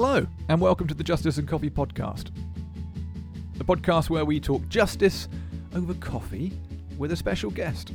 Hello, and welcome to the Justice and Coffee Podcast. The podcast where we talk justice over coffee with a special guest.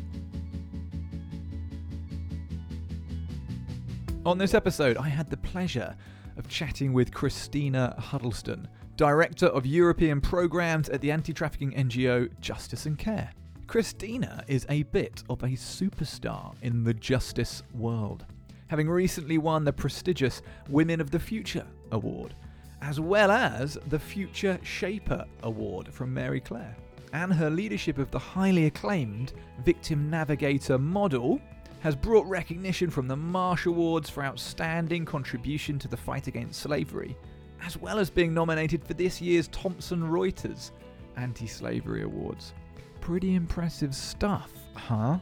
On this episode, I had the pleasure of chatting with Cristina Huddleston, Director of European Programs at the anti trafficking NGO Justice and Care. Cristina is a bit of a superstar in the justice world, having recently won the prestigious Women of the Future Award, as well as the Future Shaper Award from Marie Claire, and her leadership of the highly acclaimed Victim Navigator model has brought recognition from the Marsh Awards for outstanding contribution to the fight against slavery, as well as being nominated for this year's Thomson Reuters Anti Slavery Awards. Pretty impressive stuff, huh?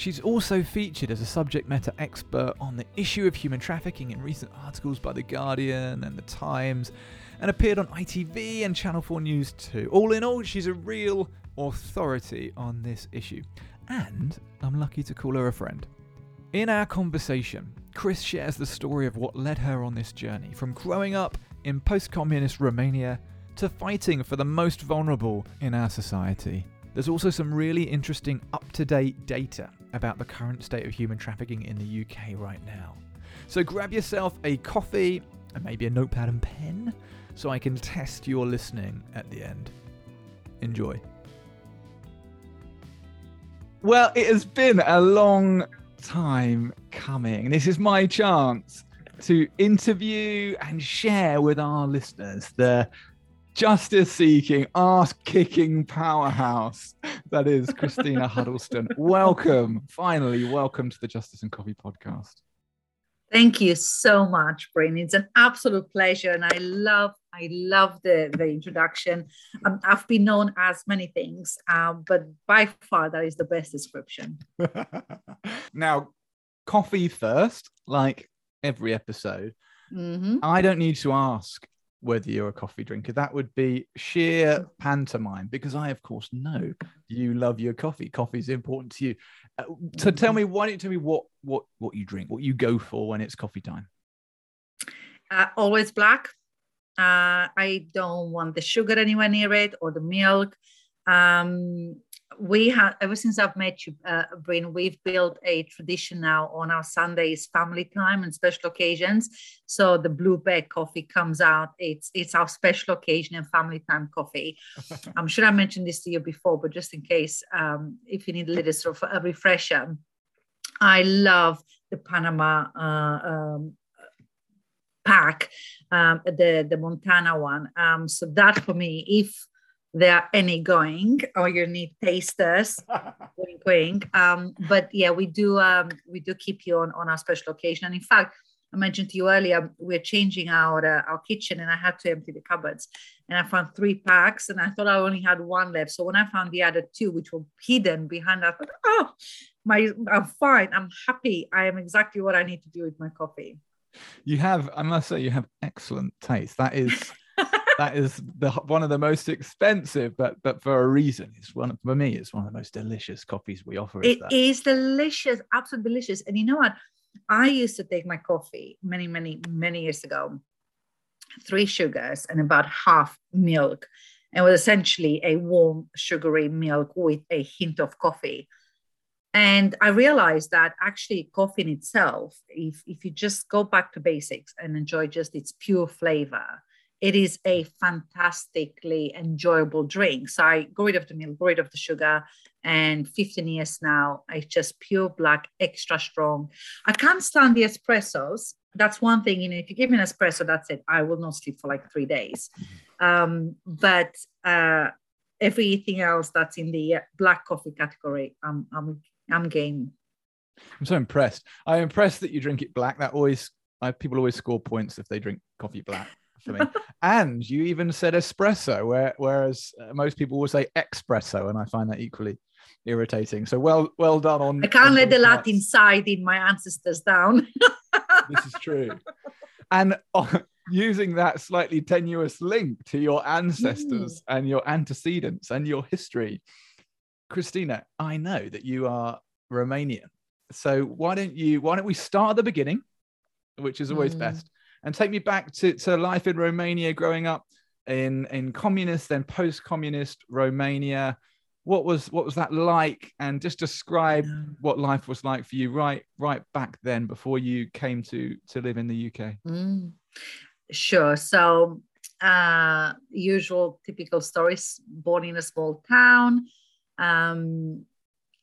She's also featured as a subject matter expert on the issue of human trafficking in recent articles by The Guardian and The Times, and appeared on ITV and Channel 4 News too. All in all, she's a real authority on this issue, and I'm lucky to call her a friend. In our conversation, Chris shares the story of what led her on this journey from growing up in post communist Romania to fighting for the most vulnerable in our society. There's also some really interesting up to date data about the current state of human trafficking in the UK right now. So grab yourself a coffee and maybe a notepad and pen so I can test your listening at the end. Enjoy. Well, it has been a long time coming. This is my chance to interview and share with our listeners the justice seeking, ass kicking powerhouse that is Cristina Huddleston. welcome, finally, welcome to the Justice and Coffee podcast. Thank you so much, Bryn. It's an absolute pleasure, and I love, I love the the introduction. Um, I've been known as many things, uh, but by far that is the best description. now, coffee first, like every episode. Mm-hmm. I don't need to ask whether you're a coffee drinker. That would be sheer pantomime because I, of course, know you love your coffee. Coffee is important to you. Uh, so tell me, why don't you tell me what what what you drink, what you go for when it's coffee time? Uh, always black. Uh, I don't want the sugar anywhere near it or the milk. Um, we have ever since I've met you, uh, Bryn, we've built a tradition now on our Sundays family time and special occasions. So the Blue Bear coffee comes out. It's it's our special occasion and family time coffee. I'm sure I mentioned this to you before, but just in case, um, if you need a little sort of a refresher, I love the Panama uh, um, pack, um, the the Montana one. Um, so that for me, if there are any going or you need tasters wink wink um, but yeah we do um, we do keep you on on our special occasion and in fact I mentioned to you earlier, we're changing our uh, our kitchen, and I had to empty the cupboards. And I found three packs, and I thought I only had one left. So when I found the other two, which were hidden behind, I thought, oh, my, I'm fine. I'm happy. I am exactly what I need to do with my coffee. You have, I must say, you have excellent taste. That is that is the one of the most expensive, but but for a reason. It's one for me. It's one of the most delicious coffees we offer. It is delicious, absolutely delicious. And you know what? I used to take my coffee many, many, many years ago, three sugars and about half milk. And was essentially a warm, sugary milk with a hint of coffee. And I realized that actually coffee in itself, if, if you just go back to basics and enjoy just its pure flavor, it is a fantastically enjoyable drink. So I got rid of the milk, got rid of the sugar, and 15 years now, it's just pure black, extra strong. I can't stand the espressos. That's one thing, you know, if you give me an espresso, that's it. I will not sleep for like three days. Um, but uh, everything else that's in the black coffee category, I'm, I'm, I'm game. I'm so impressed. I'm impressed that you drink it black. That always, I, people always score points if they drink coffee black for me. and you even said espresso, where, whereas uh, most people will say espresso, and I find that equally irritating. So well, well done on. I can't on let the parts. Latin side in my ancestors down. this is true, and uh, using that slightly tenuous link to your ancestors mm. and your antecedents and your history, Cristina, I know that you are Romanian. So why don't you? Why don't we start at the beginning, which is always mm. best and take me back to, to life in Romania growing up in in communist then post-communist Romania. What was what was that like? And just describe yeah. what life was like for you right right back then before you came to to live in the UK. Mm. Sure. So uh, usual typical stories. Born in a small town. Um,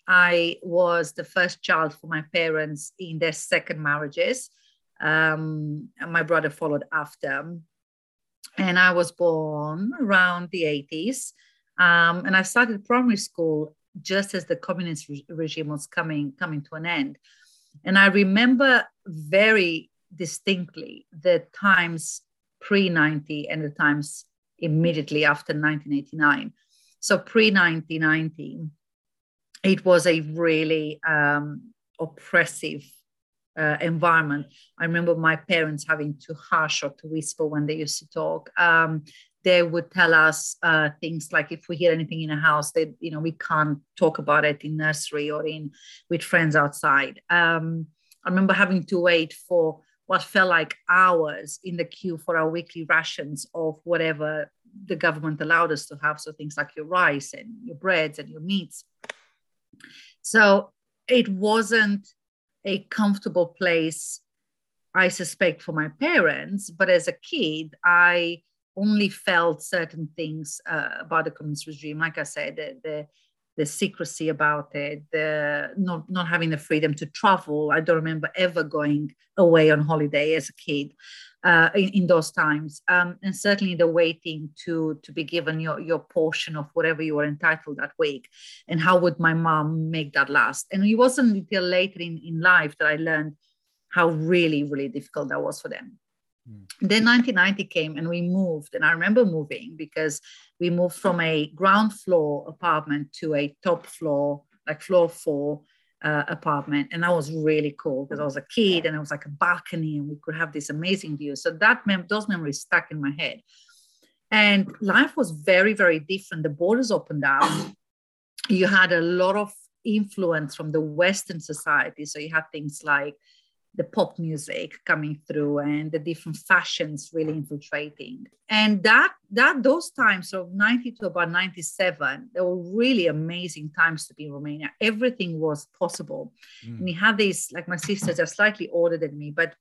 I was the first child for my parents in their second marriages. Um, my brother followed after. And I was born around the 80s. Um, and I started primary school just as the communist re- regime was coming coming to an end. And I remember very distinctly the times pre 90 and the times immediately after 1989. So pre 1990, it was a really um, oppressive uh, environment. I remember my parents having to hush or to whisper when they used to talk. Um, they would tell us uh, things like if we hear anything in a house, they, you know, we can't talk about it in nursery or in with friends outside. Um, I remember having to wait for what felt like hours in the queue for our weekly rations of whatever the government allowed us to have. So things like your rice and your breads and your meats. So it wasn't a comfortable place, I suspect, for my parents. But as a kid, I only felt certain things uh, about the communist regime. Like I said, the, the the secrecy about it, the not not having the freedom to travel. I don't remember ever going away on holiday as a kid uh, in, in, those times, um, and certainly the waiting to to be given your your portion of whatever you were entitled that week, and how would my mom make that last? And it wasn't until later in in life that I learned how really really difficult that was for them. Mm. Then 1990 came and we moved. And I remember moving because we moved from a ground floor apartment to a top floor, like floor four uh, apartment. And that was really cool because I was a kid and it was like a balcony and we could have this amazing view. So that mem- those memories stuck in my head. And life was very, very different. The borders opened up. You had a lot of influence from the Western society. So you had things like the pop music coming through and the different fashions really infiltrating. And that that those times of 90 to about 97 they were really amazing times to be in romania. Everything was possible. Mm. and we had these like my sisters are slightly older than me but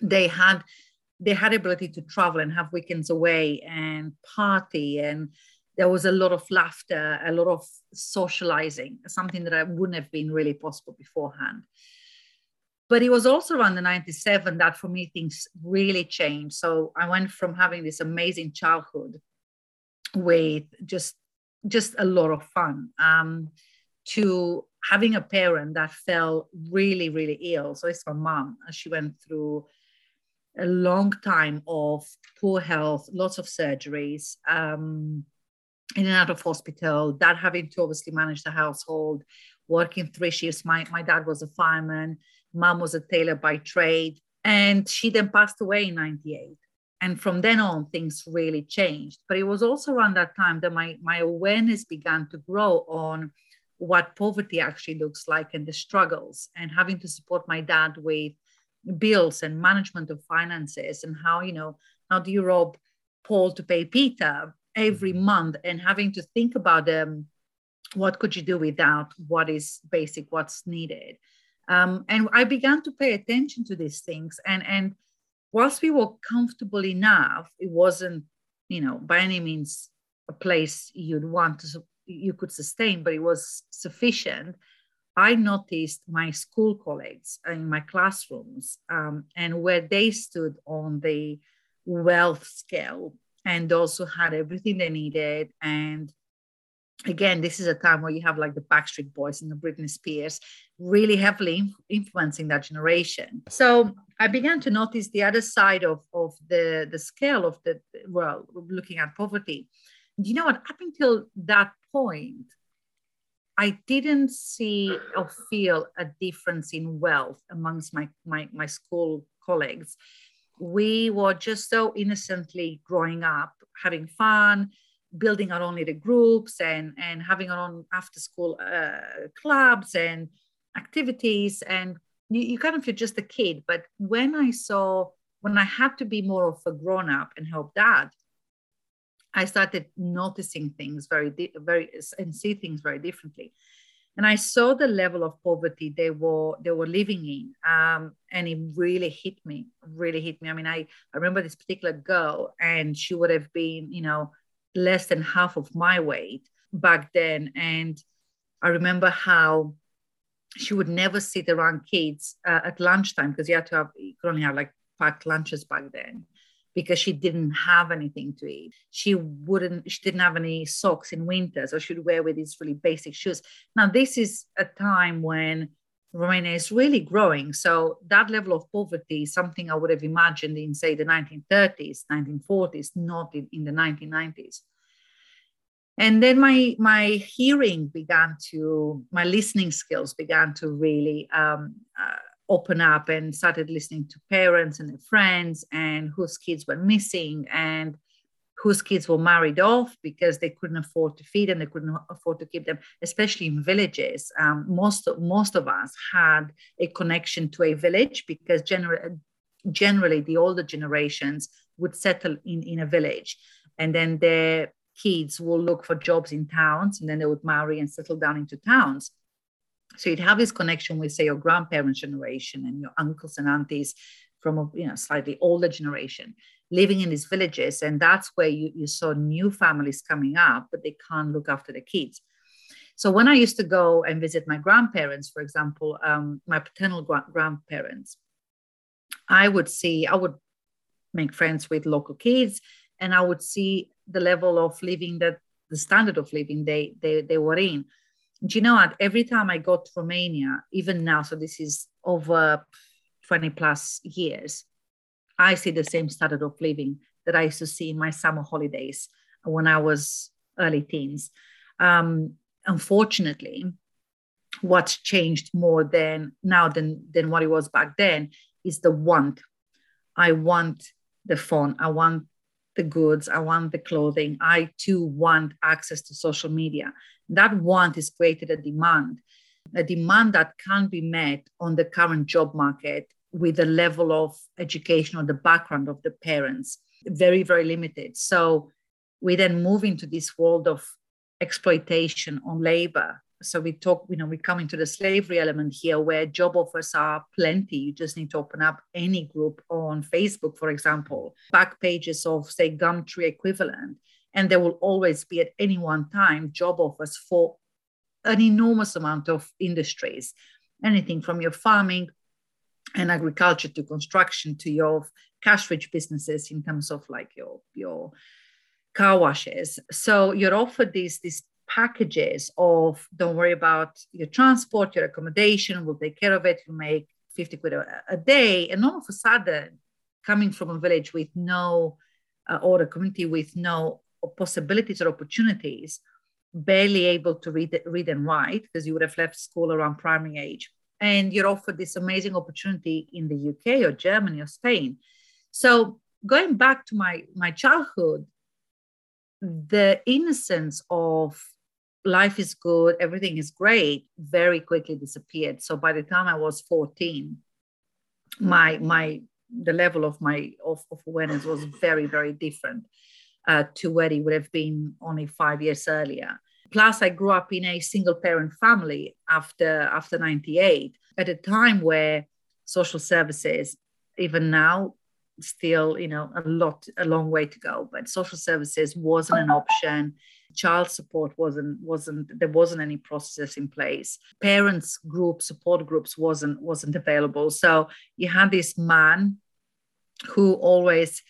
they had they had ability to travel and have weekends away and party and there was a lot of laughter a lot of socializing something that I wouldn't have been really possible beforehand but it was also around the 97 that for me things really changed. So I went from having this amazing childhood with just just a lot of fun um, to having a parent that fell really, really ill. So it's my mom. She went through a long time of poor health, lots of surgeries, um, in and out of hospital, dad having to obviously manage the household, working three shifts. My, my dad was a fireman. Mom was a tailor by trade, and she then passed away in 98. And from then on, things really changed. But it was also around that time that my, my awareness began to grow on what poverty actually looks like and the struggles, and having to support my dad with bills and management of finances, and how, you know, how do you rob Paul to pay Peter every mm-hmm. month, and having to think about. Um, what could you do without what is basic, what's needed? Um, and I began to pay attention to these things. And, and whilst we were comfortable enough, it wasn't, you know, by any means a place you'd want to, you could sustain, but it was sufficient. I noticed my school colleagues in my classrooms um, and where they stood on the wealth scale and also had everything they needed and again, this is a time where you have like the Backstreet Boys and the Britney Spears really heavily influencing that generation. So I began to notice the other side of, of the, the scale of the, well, looking at poverty. You know what? Up until that point, I didn't see or feel a difference in wealth amongst my, my, my school colleagues. We were just so innocently growing up, having fun, building our own little groups and and having our own after school uh, clubs and activities and you, you kind of feel just a kid but when i saw when I had to be more of a grown up and help dad, I started noticing things very, very, and see things very differently. And I saw the level of poverty they were they were living in, um, and it really hit me. Really hit me. I mean, I, I remember this particular girl, and she would have been, you know, less than half of my weight back then, and I remember how she would never sit around kids uh, at lunchtime because you had to have you could only have like packed lunches back then because she didn't have anything to eat. She wouldn't, she didn't have any socks in winter, so she would wear with these really basic shoes. Now, this is a time when Romania is really growing. So that level of poverty is something I would have imagined in, say, the 1930s, 1940s, not in, in the 1990s. And then my my hearing began to, my listening skills began to really um, uh, open up and started listening to parents and their friends and whose kids were missing and whose kids were married off because they couldn't afford to feed them, they couldn't afford to keep them, especially in villages. Um, most, most of us had a connection to a village because generally, generally the older generations would settle in, in a village. And then their kids will look for jobs in towns and then they would marry and settle down into towns. So you'd have this connection with, say, your grandparents' generation and your uncles and aunties from a you know slightly older generation living in these villages, and that's where you, you saw new families coming up, but they can't look after the kids. So when I used to go and visit my grandparents, for example, um, my paternal gra- grandparents, I would see, I would make friends with local kids, and I would see the level of living that the standard of living they they, they were in do you know what? Every time I got to Romania, even now, so this is over 20 plus years, I see the same standard of living that I used to see in my summer holidays when I was early teens. Um, unfortunately, what's changed more than now than, than what it was back then is the want. I want the phone. I want the goods. I want the clothing. I too want access to social media. That want is created a demand, a demand that can't be met on the current job market with the level of education or the background of the parents. Very, very limited. So we then move into this world of exploitation on labor. So we talk, you know, we come into the slavery element here where job offers are plenty. You just need to open up any group on Facebook, for example, back pages of, say, Gumtree equivalent and there will always be at any one time job offers for an enormous amount of industries, anything from your farming and agriculture to construction to your cash rich businesses in terms of like your your car washes. So you're offered these these packages of don't worry about your transport, your accommodation, we'll take care of it, you make 50 quid a, a day. And all of a sudden, coming from a village with no uh, or a community with no possibilities or opportunities, barely able to read, read and write because you would have left school around primary age. And you're offered this amazing opportunity in the UK or Germany or Spain. So going back to my, my childhood, the innocence of life is good, everything is great, very quickly disappeared. So by the time I was 14, my my the level of my of, of awareness was very, very different uh, to where it would have been only five years earlier. Plus, I grew up in a single parent family after, after 98, at a time where social services, even now, still, you know, a lot, a long way to go, but social services wasn't an option. Child support wasn't wasn't there wasn't any processes in place. Parents group support groups wasn't wasn't available. So you had this man who always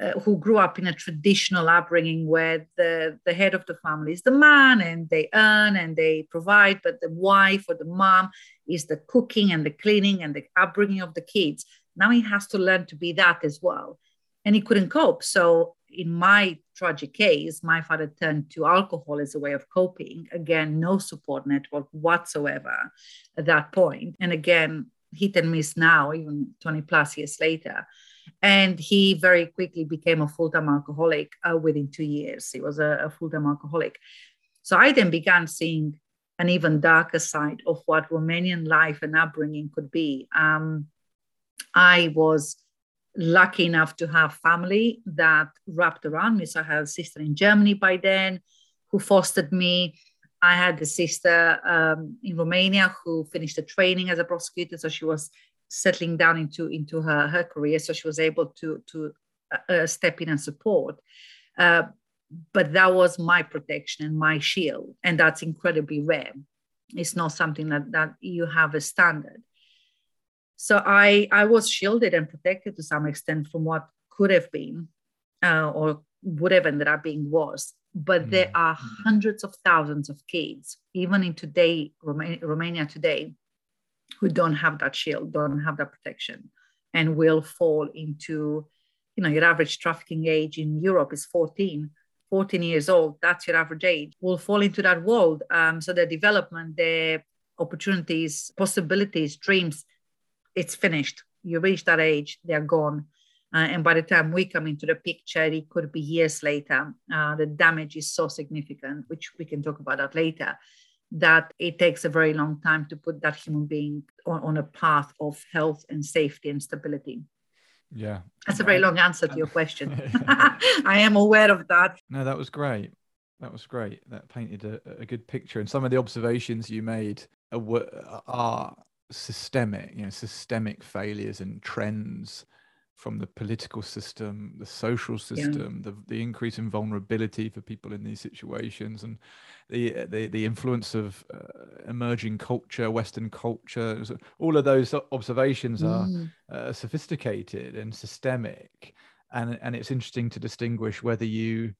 uh, who grew up in a traditional upbringing where the, the head of the family is the man and they earn and they provide, but the wife or the mom is the cooking and the cleaning and the upbringing of the kids. Now he has to learn to be that as well. And he couldn't cope. So, in my tragic case, my father turned to alcohol as a way of coping. Again, no support network whatsoever at that point. And again, hit and miss now, even 20 plus years later and he very quickly became a full-time alcoholic uh, within two years he was a, a, full-time alcoholic so i then began seeing an even darker side of what romanian life and upbringing could be um, i was lucky enough to have family that wrapped around me. So I had a sister in Germany by then who fostered me. I had a sister um, in Romania who finished the training as a prosecutor, so she was settling down into into her her career, so she was able to to uh, uh step in and support. Uh, but that was my protection and my shield, and that's incredibly rare. It's not something that that you have a standard. So I I was shielded and protected to some extent from what could have been uh, or would have ended up being worse but mm. there are hundreds of thousands of kids, even in today, Romania today, who don't have that shield, don't have that protection, and will fall into, you know, your average trafficking age in Europe is 14. 14 years old, that's your average age, will fall into that world. Um, so their development, their opportunities, possibilities, dreams, it's finished. You reach that age, they're gone. Uh, and by the time we come into the picture, it could be years later. Uh, the damage is so significant, which we can talk about that later, that it takes a very long time to put that human being on, on a path of health and safety and stability. Yeah. That's a very long answer to your question. I am aware of that. No, that was great. That was great. That painted a, a good picture. And some of the observations you made are, are systemic, you know, systemic failures and trends from the political system, the social system, yeah. the, the increase in vulnerability for people in these situations, and the the, the influence of uh, emerging culture, Western culture. All of those observations are mm. uh, sophisticated and systemic, and and it's interesting to distinguish whether you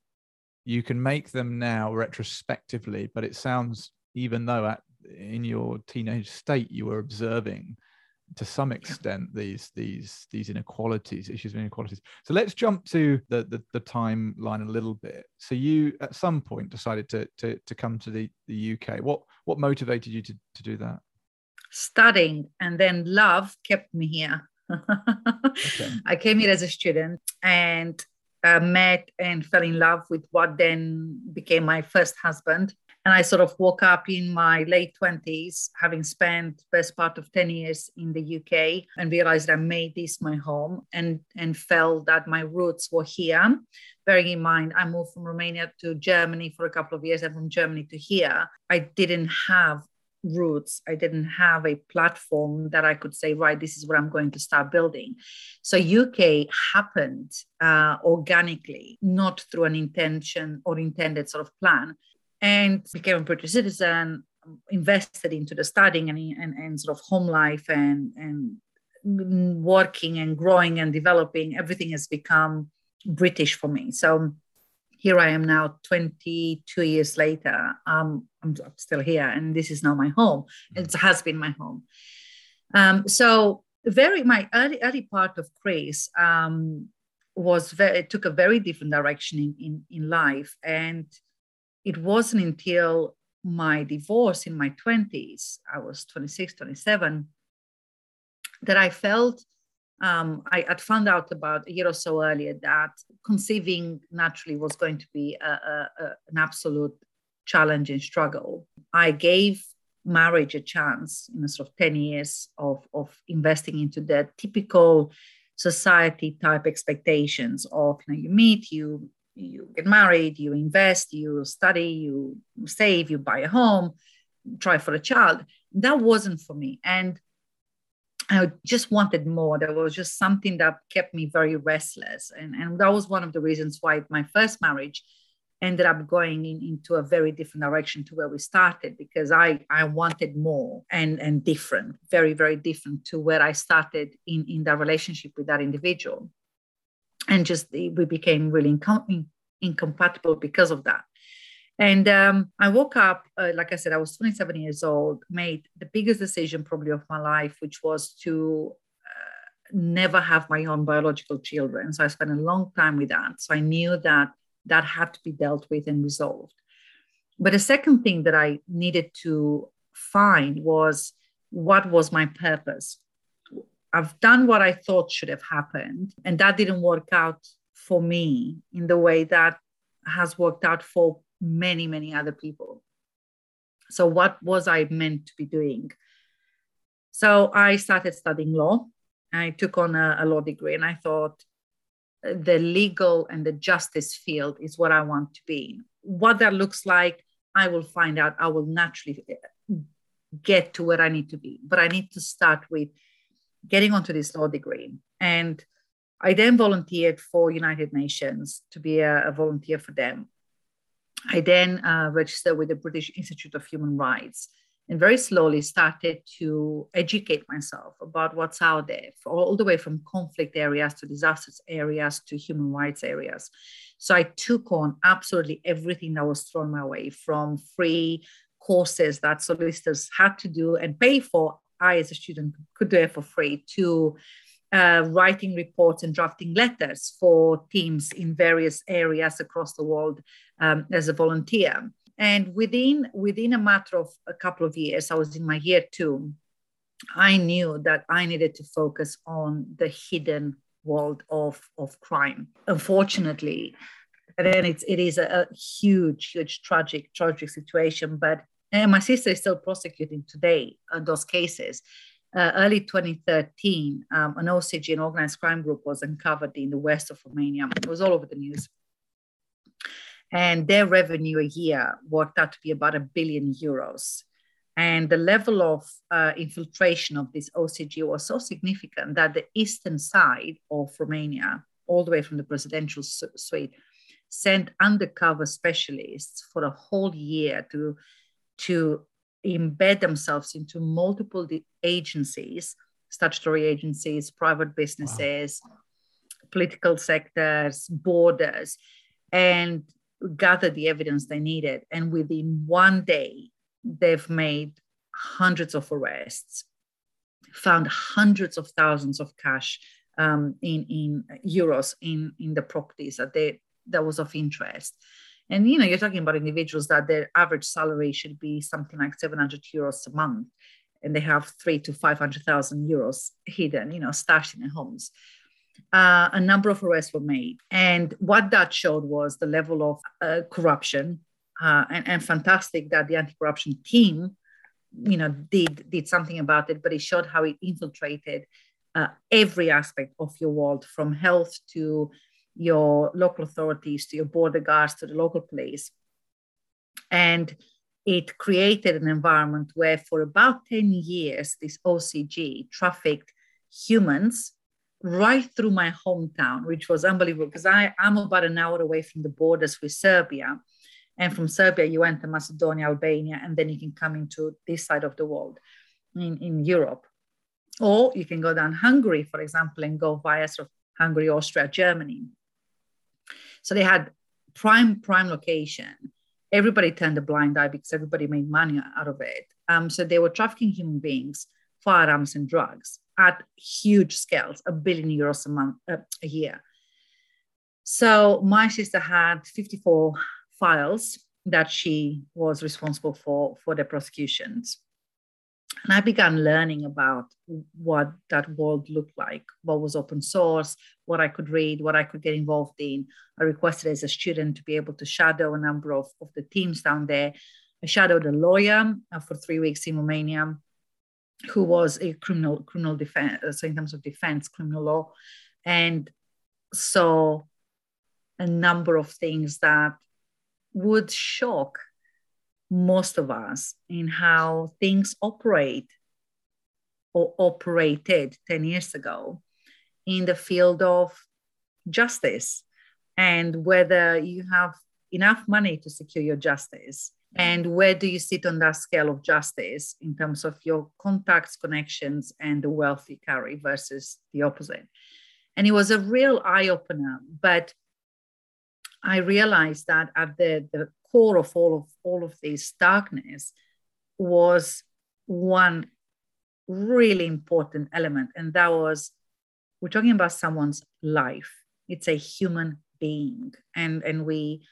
you can make them now retrospectively, but it sounds even though at in your teenage state you were observing to some extent these these these inequalities issues of inequalities. So let's jump to the, the, the timeline a little bit. So you at some point decided to to, to come to the, the uk what what motivated you to, to do that? Studying and then love kept me here. Okay. i came here as a student and uh, met and fell in love with what then became my first husband and I sort of woke up in my late 20s, having spent best part of 10 years in the UK, and realized I made this my home and, and felt that my roots were here. Bearing in mind, I moved from Romania to Germany for a couple of years, and from Germany to here, I didn't have roots. I didn't have a platform that I could say, right, this is what I'm going to start building. So UK happened uh, organically, not through an intention or intended sort of plan and became a British citizen, invested into the studying and, and, and sort of home life and, and working and growing and developing. Everything has become British for me. So here I am now, 22 years later. Um, I'm still here, and this is now my home. It has been my home. Um, so very my early early part of Chris um, was very took a very different direction in, in in life, and it wasn't until my divorce in my 20s, I was 26, 27, that I felt um, I had found out about a year or so earlier that conceiving naturally was going to be a, a, a, an absolute challenge and struggle. I gave marriage a chance in a sort of 10 years of, of investing into the typical society type expectations of you know you meet you you get married, you invest, you study, you save, you buy a home, try for a child. That wasn't for me. And I just wanted more. There was just something that kept me very restless. And, and that was one of the reasons why my first marriage ended up going in, into a very different direction to where we started because I, I wanted more and, and different, very, very different to where I started in, in that relationship with that individual and just we became really incom- incompatible because of that. And um, I woke up, uh, like I said, I was 27 years old, made the biggest decision probably of my life, which was to uh, never have my own biological children. So I spent a long time with that. So I knew that that had to be dealt with and resolved. But the second thing that I needed to find was what was my purpose? I've done what I thought should have happened, and that didn't work out for me in the way that has worked out for many, many other people. So, what was I meant to be doing? So, I started studying law. I took on a, a law degree and I thought the legal and the justice field is what I want to be in. What that looks like, I will find out. I will naturally uh, get to where I need to be. But I need to start with getting onto this law degree. And I then volunteered for United Nations to be a, a volunteer for them. I then uh, registered with the British Institute of Human Rights and very slowly started to educate myself about what's out there, all the way from conflict areas to disasters areas to human rights areas. So I took on absolutely everything that was thrown my way from free courses that solicitors had to do and pay for. I, as a student, could do it for free to uh, writing reports and drafting letters for teams in various areas across the world um, as a volunteer. And within within a matter of a couple of years, I was in my year two. I knew that I needed to focus on the hidden world of, of crime. Unfortunately, and then it's it is a, a huge, huge tragic, tragic situation. But and my sister is still prosecuting today uh, those cases. Uh, early 2013, um, an OCG, an organized crime group, was uncovered in the west of Romania. It was all over the news and their revenue a year worked out to be about a billion euros. And the level of uh, infiltration of this OCG was so significant that the eastern side of Romania, all the way from the presidential suite, sent undercover specialists for a whole year to, to embed themselves into multiple agencies, statutory agencies, private businesses, wow. political sectors, borders. And gather the evidence they needed. And within one day, they've made hundreds of arrests, found hundreds of thousands of cash um, in, in euros in, in the properties that they that was of interest. And you know, you're talking about individuals that their average salary should be something like 700 euros a month, and they have three to 500,000 euros hidden, you know, stashed in their homes uh, a number of arrests were made. And what that showed was the level of uh, corruption, uh, and, and fantastic that the anti-corruption team, you know, did did something about it. But it showed how it infiltrated uh, every aspect of your world, from health to your local authorities to your border guards to the local police, and it created an environment where, for about ten years, this OCG trafficked humans right through my hometown, which was unbelievable because I am about an hour away from the borders with Serbia. And from Serbia, you enter Macedonia, Albania, and then you can come into this side of the world in, in Europe. Or you can go down Hungary, for example, and go via sort of Hungary, Austria, Germany. So they had prime, prime location. Everybody turned a blind eye because everybody made money out of it. Um, so they were trafficking human beings, firearms, and drugs at huge scales, a billion euros a month, uh, a year. So my sister had 54 files that she was responsible for for the prosecutions. And I began learning about what that world looked like, what was open source, what I could read, what I could get involved in. I requested as a student to be able to shadow a number of, of the teams down there. I shadowed a lawyer uh, for three weeks in Romania who was a criminal criminal defense, uh, so in terms of defense, criminal law, and saw a number of things that would shock most of us in how things operate or operated 10 years ago in the field of justice and whether you have enough money to secure your justice and where do you sit on that scale of justice in terms of your contacts connections and the wealth you carry versus the opposite. And it was a real eye-opener but i realized that at the, the core of all of all of this darkness was one really important element and that was we're talking about someone's life. It's a human being and and we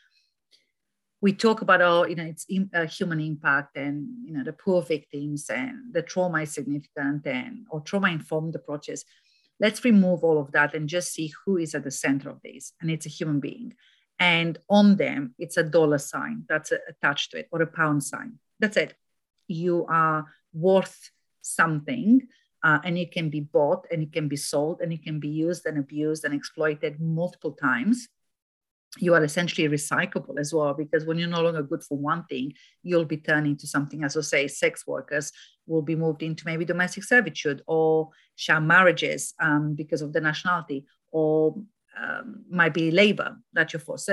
we talk about oh you know it's a human impact and you know the poor victims and the trauma is significant and or trauma informed approaches. Let's remove all of that and just see who is at the center of this and it's a human being and on them it's a dollar sign that's attached to it or a pound sign. That's it. You are worth something uh, and it can be bought and it can be sold and it can be used and abused and exploited multiple times. You are essentially recyclable as well because when you're no longer good for one thing you'll be turned into something as i say sex workers will be moved into maybe domestic servitude or sham marriages um, because of the nationality or um, might be labor that you're forced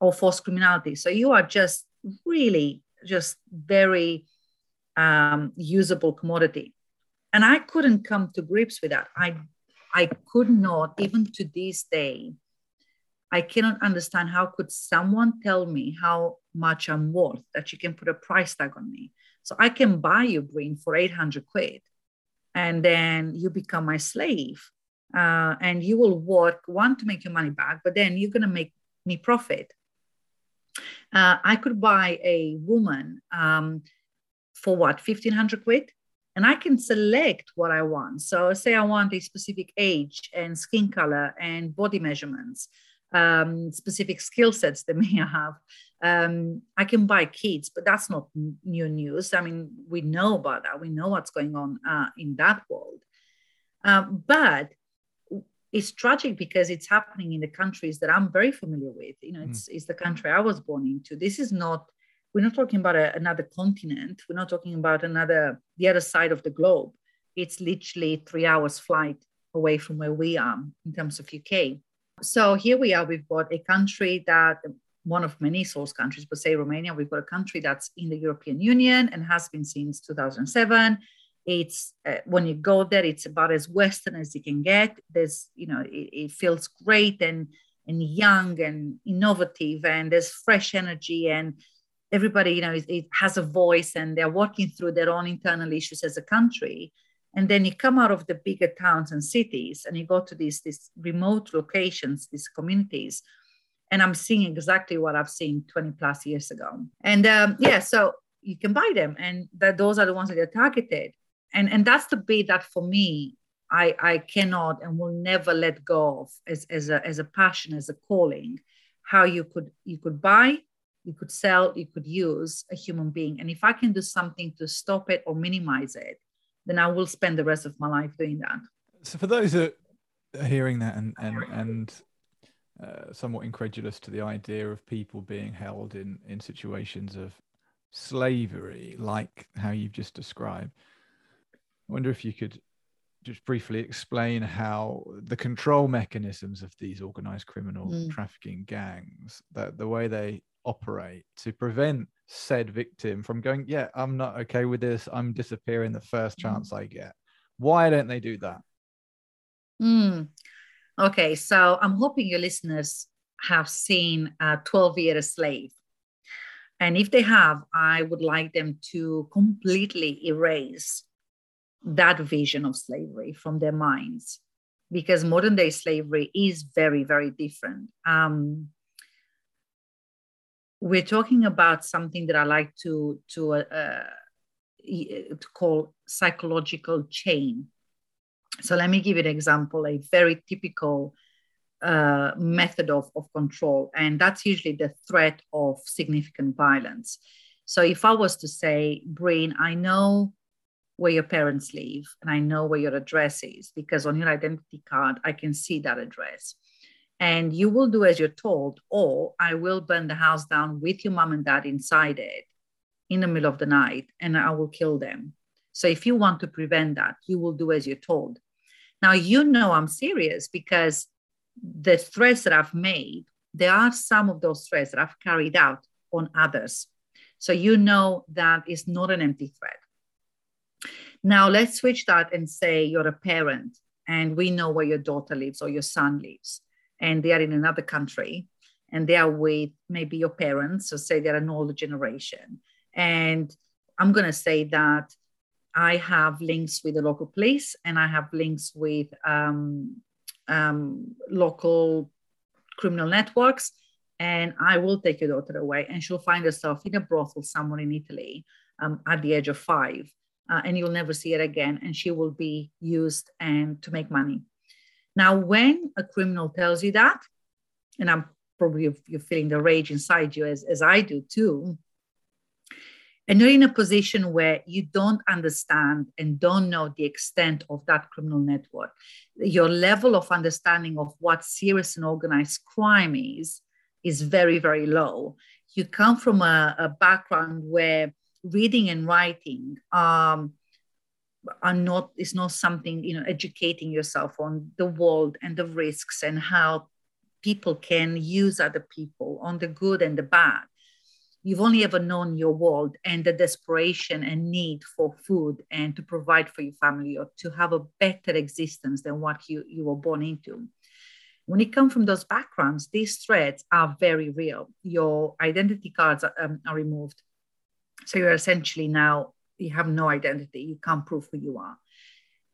or forced criminality. So you are just really just very um, usable commodity. And i couldn't come to grips with that. I i could not even to this day i cannot understand how could someone tell me how much i'm worth that you can put a price tag on me. So i can buy you green for 800 quid and then you become my slave uh, and you will work one to make your money back but then you're going to make me profit uh, i could buy a woman um, for what 1500 quid and I can select what I want. So, say I want a specific age and skin color and body measurements, um, specific skill sets they may have. Um, I can buy kids, but that's not new news. I mean, we know about that. We know what's going on uh, in that world. Um, but it's tragic because it's happening in the countries that I'm very familiar with. You know, it's, mm. it's the country I was born into. This is not we're not talking about a, another continent. We're not talking about another, the other side of the globe. It's literally three hours flight away from where we are in terms of UK. So here we are, we've got a country that, one of many source countries, but say Romania, we've got a country that's in the European Union and has been since 2007. It's uh, when you go there, it's about as Western as you can get. There's, you know, it, it feels great and and young and innovative, and there's fresh energy and everybody you know it, it has a voice and they're working through their own internal issues as a country. And then you come out of the bigger towns and cities and you go to these these remote locations these communities. And i'm seeing exactly what i've seen 20 plus years ago. And um, yeah so you can buy them and that those are the ones that are targeted and and that's the bit that for me i i cannot and will never let go of as, as a as a passion as a calling how you could you could buy you could sell, you could use a human being. And if I can do something to stop it or minimize it, then I will spend the rest of my life doing that. So for those that are hearing that and and and uh, somewhat incredulous to the idea of people being held in in situations of slavery, like how you've just described, I wonder if you could just briefly explain how the control mechanisms of these organized criminal mm. trafficking gangs that the way they operate to prevent said victim from going, Yeah, I'm not okay with this. I'm disappearing the first mm. chance mm. I get. Why don't they do that? Mm. Okay, so I'm hoping your listeners have seen uh, 12 Year a Slave. And if they have, I would like them to completely erase that vision of slavery from their minds because modern day slavery is very, very different. Um, we're talking about something that I like to to uh, to call psychological chain. So let me give an example, a very typical uh, method of, of control, and that's usually the threat of significant violence. So if I was to say, Bryn, I know where your parents live and I know where your address is because on your identity card, I can see that address and you will do as you're told, or I will burn the house down with your mom and dad inside it in the middle of the night and I will kill them. So if you want to prevent that, you will do as you're told. Now, you know I'm serious because the threats that I've made, there are some of those threats that I've carried out on others. So you know that is not an empty threat. Now, let's switch that and say you're a parent and we know where your daughter lives or your son lives and they are in another country and they are with maybe your parents, so say they're an older generation. And I'm going to say that I have links with the local police and I have links with um, um, local criminal networks. And I will take your daughter away, and she'll find herself in a brothel somewhere in Italy um, at the age of five. Uh, and you'll never see it again. And she will be used and to make money. Now, when a criminal tells you that, and I'm probably you're feeling the rage inside you as, as I do too, and you're in a position where you don't understand and don't know the extent of that criminal network your level of understanding of what serious and organized crime is is very very low you come from a, a background where reading and writing um, are not is not something you know educating yourself on the world and the risks and how people can use other people on the good and the bad you've only ever known your world and the desperation and need for food and to provide for your family or to have a better existence than what you, you were born into. When you come from those backgrounds, these threats are very real. Your identity cards are, um, are removed. So you're essentially now, you have no identity. You can't prove who you are.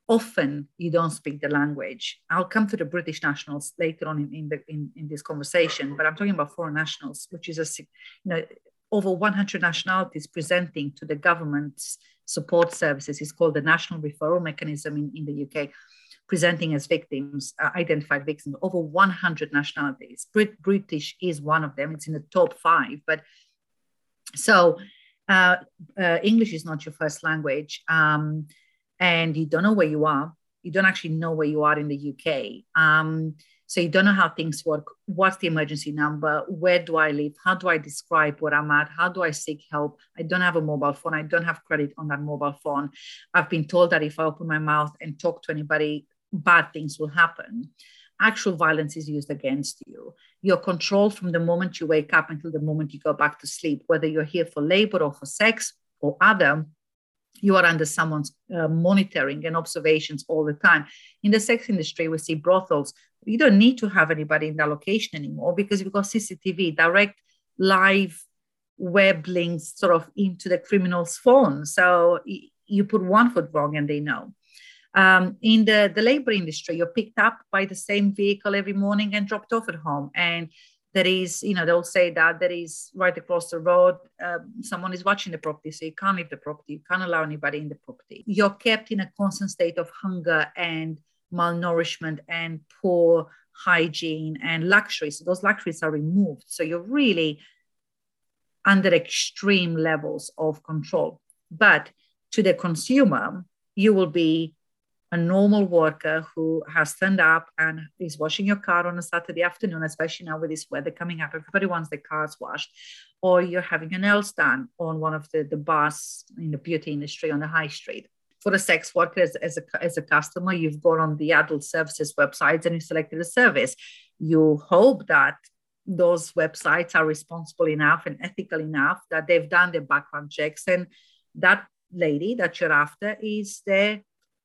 Often you don't speak the language. I'll come to the British nationals later on in, in, the, in, in this conversation, but I'm talking about foreign nationals, which is a you know over 100 nationalities presenting to the government's support services. It's called the National Referral Mechanism in, in the UK, presenting as victims, uh, identified victims, over 100 nationalities. Brit- British is one of them. It's in the top five. But so uh, uh, English is not your first language, um, and you don't know where you are. You don't actually know where you are in the UK. Um, so you don't know how things work. What's the emergency number? Where do I live? How do I describe what I'm at? How do I seek help? I don't have a mobile phone. I don't have credit on that mobile phone. I've been told that if I open my mouth and talk to anybody, bad things will happen. Actual violence is used against you. You're controlled from the moment you wake up until the moment you go back to sleep, whether you're here for labor or for sex or other you are under someone's uh, monitoring and observations all the time. In the sex industry, we see brothels. You don't need to have anybody in that location anymore because you've got CCTV, direct live web links sort of into the criminal's phone. So you put one foot wrong and they know. Um, in the, the labor industry, you're picked up by the same vehicle every morning and dropped off at home. And there is, you know, they'll say that there is right across the road, uh, someone is watching the property, so you can't leave the property, you can't allow anybody in the property. You're kept in a constant state of hunger and malnourishment and poor hygiene and luxury. So those luxuries are removed. So you're really under extreme levels of control. But to the consumer, you will be a normal worker who has turned up and is washing your car on a Saturday afternoon, especially now with this weather coming up, everybody wants their cars washed, or you're having your nails done on one of the, the bars in the beauty industry on the high street. For a sex worker, as, as, a, as a customer, you've gone on the adult services websites and you selected a service. You hope that those websites are responsible enough and ethical enough that they've done their background checks and that lady that you're after is there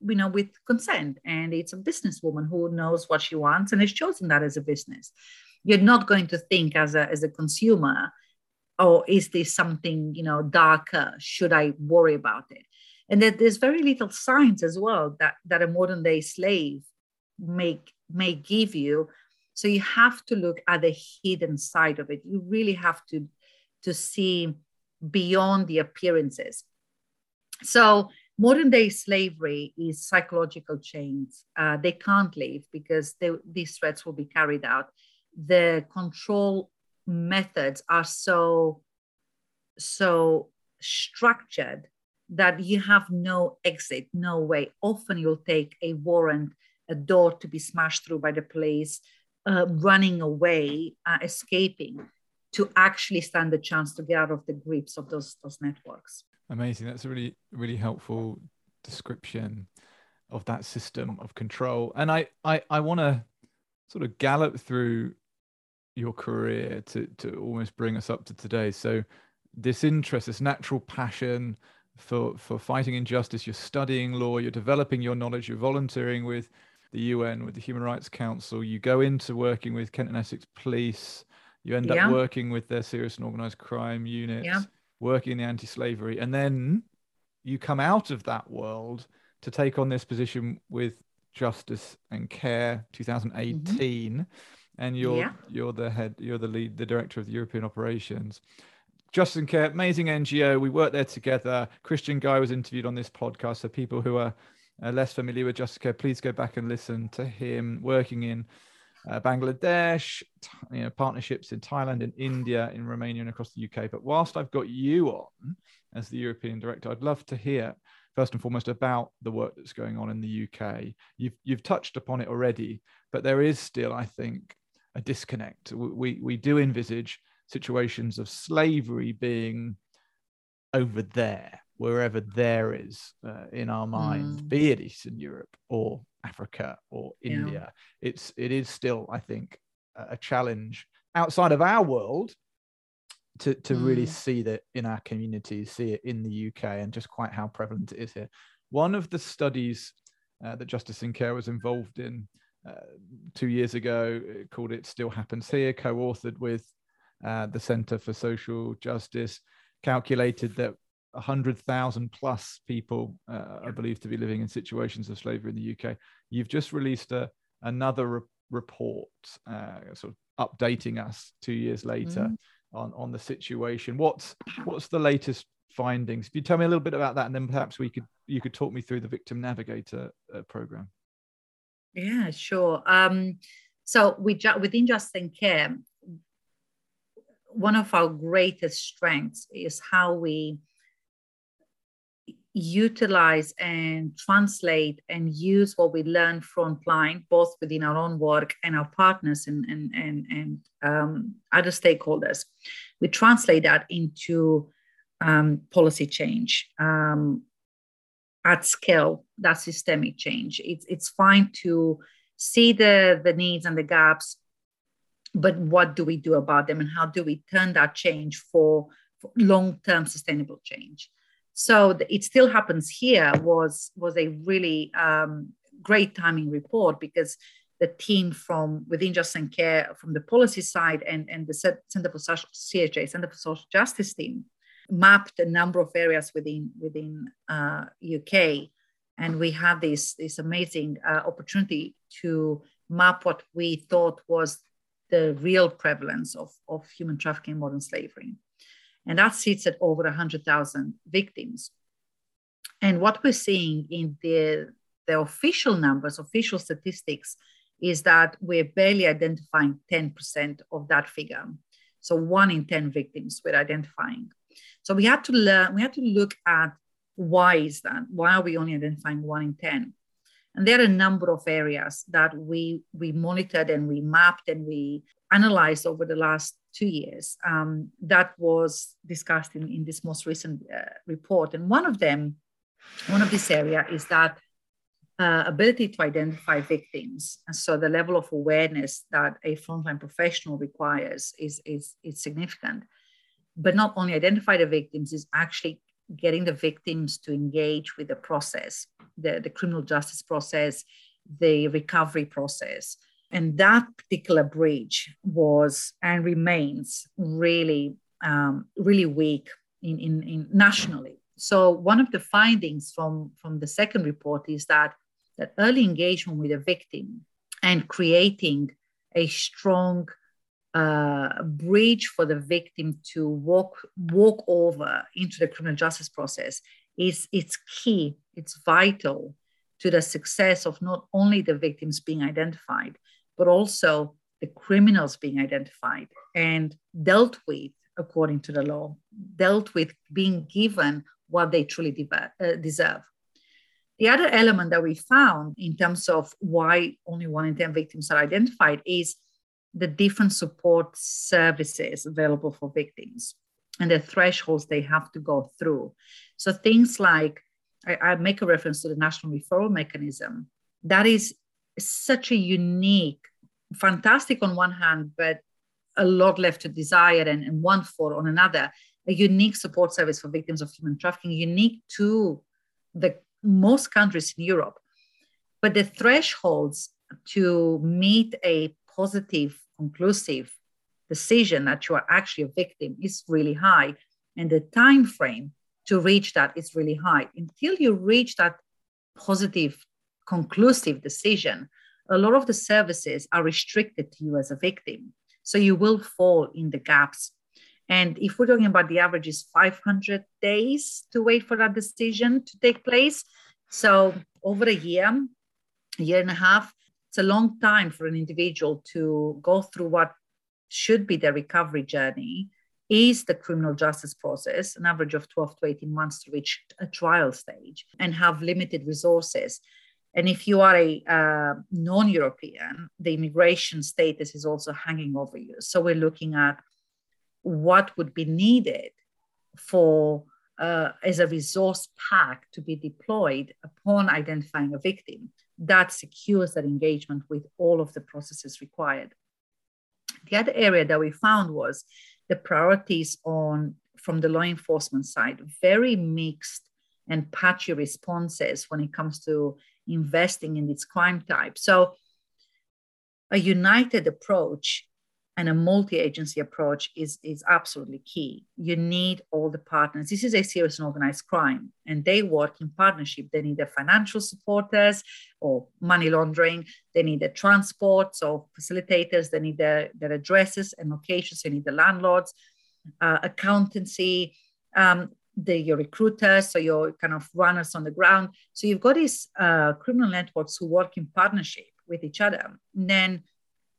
you know, with consent. And it's a businesswoman who knows what she wants and has chosen that as a business. You're not going to think as a, as a consumer, oh, is this something, you know, darker? Should I worry about it? And that there's very little signs as well that, that a modern day slave may, may give you. So you have to look at the hidden side of it. You really have to, to see beyond the appearances. So modern day slavery is psychological chains. Uh, they can't leave because they, these threats will be carried out. The control methods are so so structured that you have no exit, no way. Often you'll take a warrant, a door to be smashed through by the police, uh, running away, uh, escaping, to actually stand a chance to get out of the grips of those those networks. Amazing. That's a really, really helpful description of that system of control. And I, I, I want to sort of gallop through your career to, to almost bring us up to today. So this interest, this natural passion for, for fighting injustice, you're studying law, you're developing your knowledge, you're volunteering with the UN, with the Human Rights Council, you go into working with Kent and Essex Police, you end yeah. up working with their serious and organized crime units. Yeah working in the anti-slavery, and then you come out of that world to take on this position with Justice and Care 2018, mm-hmm. and you're yeah. you're the head, you're the lead, the director of the European operations. Justice and Care, amazing NGO. We worked there together. Christian Guy was interviewed on this podcast. So people who are uh, less familiar with Justice Care, please go back and listen to him working in uh, Bangladesh, you know, partnerships in Thailand and India, in Romania and across the UK. But whilst I've got you on as the European director, I'd love to hear first and foremost about the work that's going on in the UK. You've you've touched upon it already, but there is still, I think, a disconnect. We we do envisage situations of slavery being over there, wherever there is uh, in our mind, mm. be it Eastern Europe or Africa or India. Yeah. It's it is still, I think, a challenge outside of our world to to mm. really see that in our communities, see it in the UK, and just quite how prevalent it is here. One of the studies uh, that Justice and Care was involved in uh, two years ago called "It Still Happens Here," co-authored with uh, the Centre for Social Justice, calculated that 100,000 plus people uh, are believed to be living in situations of slavery in the UK. You've just released a, another re- report, uh, sort of updating us two years later mm. on, on the situation. What's what's the latest findings? If you tell me a little bit about that, and then perhaps we could you could talk me through the Victim Navigator uh, program. Yeah, sure. Um, so we ju- within Justice and Care, one of our greatest strengths is how we utilize and translate and use what we learn frontline, both within our own work and our partners and, and, and, and um, other stakeholders. We translate that into um, policy change um, at scale, that systemic change. It's, it's fine to see the, the needs and the gaps, but what do we do about them and how do we turn that change for, for long-term sustainable change? So the, it still happens here was was a really um, great timing report because the team from within Justice and Care from the policy side and, and the Center for Social CSJ Center for Social Justice team mapped a number of areas within within uh, UK, and we had this this amazing uh, opportunity to map what we thought was the real prevalence of, of human trafficking and modern slavery and that sits at over 100,000 victims. And what we're seeing in the, the official numbers, official statistics, is that we're barely identifying 10% of that figure. So one in 10 victims we're identifying. So we had to learn, we had to look at why is that? Why are we only identifying one in 10? And there are a number of areas that we we monitored and we mapped and we analyzed over the last two years um, that was discussed in, in this most recent uh, report. And one of them, one of this area is that uh, ability to identify victims. And so the level of awareness that a frontline professional requires is, is, is significant. But not only identify the victims, is actually getting the victims to engage with the process, the, the criminal justice process, the recovery process. And that particular bridge was and remains really, um, really weak in, in, in nationally. So one of the findings from, from the second report is that, that early engagement with a victim and creating a strong uh, bridge for the victim to walk walk over into the criminal justice process is it's key it's vital to the success of not only the victims being identified but also the criminals being identified and dealt with according to the law, dealt with being given what they truly uh, deserve. The other element that we found in terms of why only one in 10 victims are identified is the different support services available for victims and the thresholds they have to go through. So things like, I, I make a reference to the national referral mechanism. That is such a unique, fantastic on one hand, but a lot left to desire and, and want for on another. A unique support service for victims of human trafficking, unique to the most countries in Europe. But the thresholds to meet a positive, conclusive decision that you are actually a victim is really high. And the time frame to reach that is really high. Until you reach that positive conclusive decision, a lot of the services are restricted to you as a victim. So you will fall in the gaps. And if we're talking about the average is 500 days to wait for that decision to take place. So over a year, a year and a half, it's a long time for an individual to go through what should be their recovery journey is the criminal justice process, an average of 12 to 18 months to reach a trial stage, and have limited resources. And if you are a uh, non European, the immigration status is also hanging over you. So we're looking at what would be needed for uh, as a resource pack to be deployed upon identifying a victim that secures that engagement with all of the processes required. The other area that we found was the priorities on from the law enforcement side, very mixed and patchy responses when it comes to investing in this crime type. So a united approach and a multi-agency approach is, is absolutely key. You need all the partners. This is a serious and organized crime, and they work in partnership. They need the financial supporters or money laundering. They need the transport, so facilitators. They need their, their addresses and locations. They need the landlords, uh, accountancy, um, the, your recruiters, so your kind of runners on the ground. So you've got these uh, criminal networks who work in partnership with each other. And then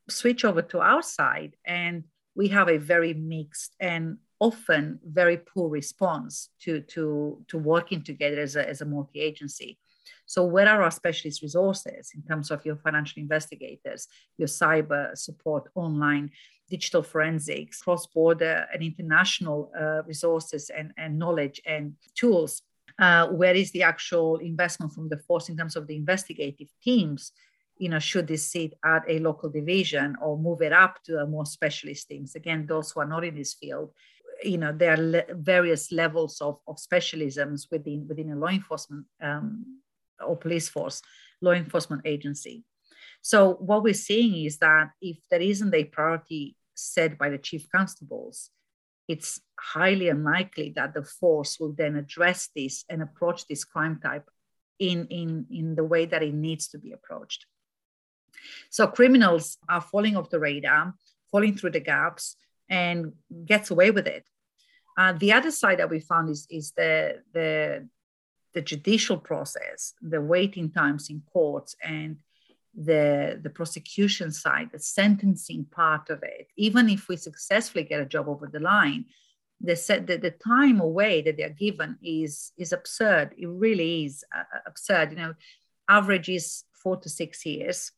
switch over to our side and we have a very mixed and often very poor response to, to, to working together as a, as a multi-agency. So where are our specialist resources in terms of your financial investigators, your cyber support, online, digital forensics, cross-border and international uh, resources and, and knowledge and tools? Uh, where is the actual investment from the force in terms of the investigative teams you know, should this sit at a local division or move it up to a more specialist teams? Again, those who are not in this field, you know, there are le- various levels of, of specialisms within within a law enforcement um, or police force, law enforcement agency. So what we're seeing is that if there isn't a priority set by the chief constables, it's highly unlikely that the force will then address this and approach this crime type in, in, in the way that it needs to be approached. So criminals are falling off the radar, falling through the gaps, and gets away with it. Uh, the other side that we found is, is the, the, the judicial process, the waiting times in courts, and the, the prosecution side, the sentencing part of it. Even if we successfully get a job over the line, the, the, the time away that they're given is, is absurd. It really is uh, absurd. You know, average is four to six years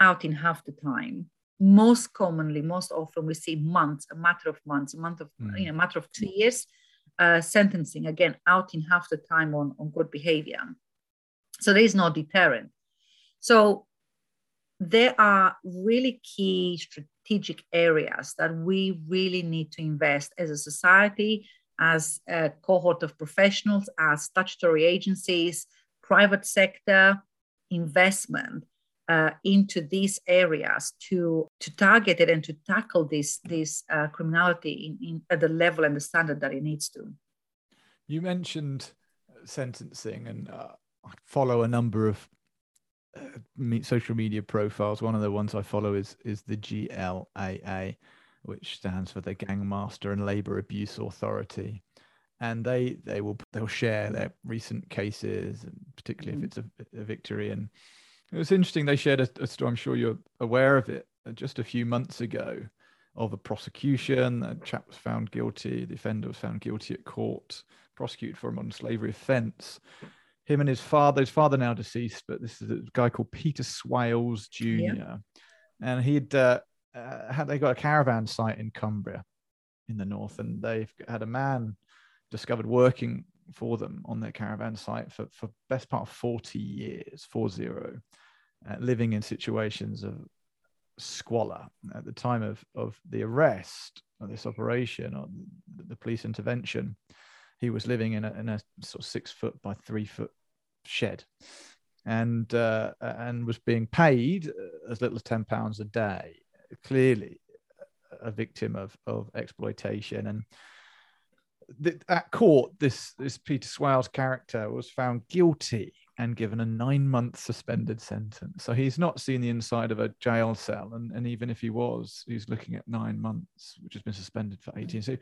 out in half the time. Most commonly, most often, we see months, a matter of months, a month of, mm. you know, matter of two years, uh, sentencing again out in half the time on, on good behavior. So there is no deterrent. So there are really key strategic areas that we really need to invest as a society, as a cohort of professionals, as statutory agencies, private sector investment uh, into these areas to to target it and to tackle this this uh, criminality in, in, at the level and the standard that it needs to. You mentioned sentencing, and uh, I follow a number of uh, social media profiles. One of the ones I follow is is the GLAA, which stands for the Gangmaster and Labor Abuse Authority and they they will they'll share their recent cases, particularly if mm-hmm. it's a, a victory and it was interesting. They shared a, a story. I'm sure you're aware of it. Uh, just a few months ago, of a prosecution. A chap was found guilty. The offender was found guilty at court, prosecuted for a modern slavery offence. Him and his father. His father now deceased, but this is a guy called Peter Swailes Jr. Yeah. And he'd uh, uh, had they got a caravan site in Cumbria, in the north, and they've had a man discovered working for them on their caravan site for, for best part of 40 years, four zero, uh, living in situations of squalor. At the time of, of the arrest of this operation or the, the police intervention, he was living in a, in a sort of six foot by three foot shed and uh, and was being paid as little as 10 pounds a day clearly a victim of of exploitation and at court, this this Peter Swailes character was found guilty and given a nine month suspended sentence. So he's not seen the inside of a jail cell, and, and even if he was, he's looking at nine months, which has been suspended for 18. So,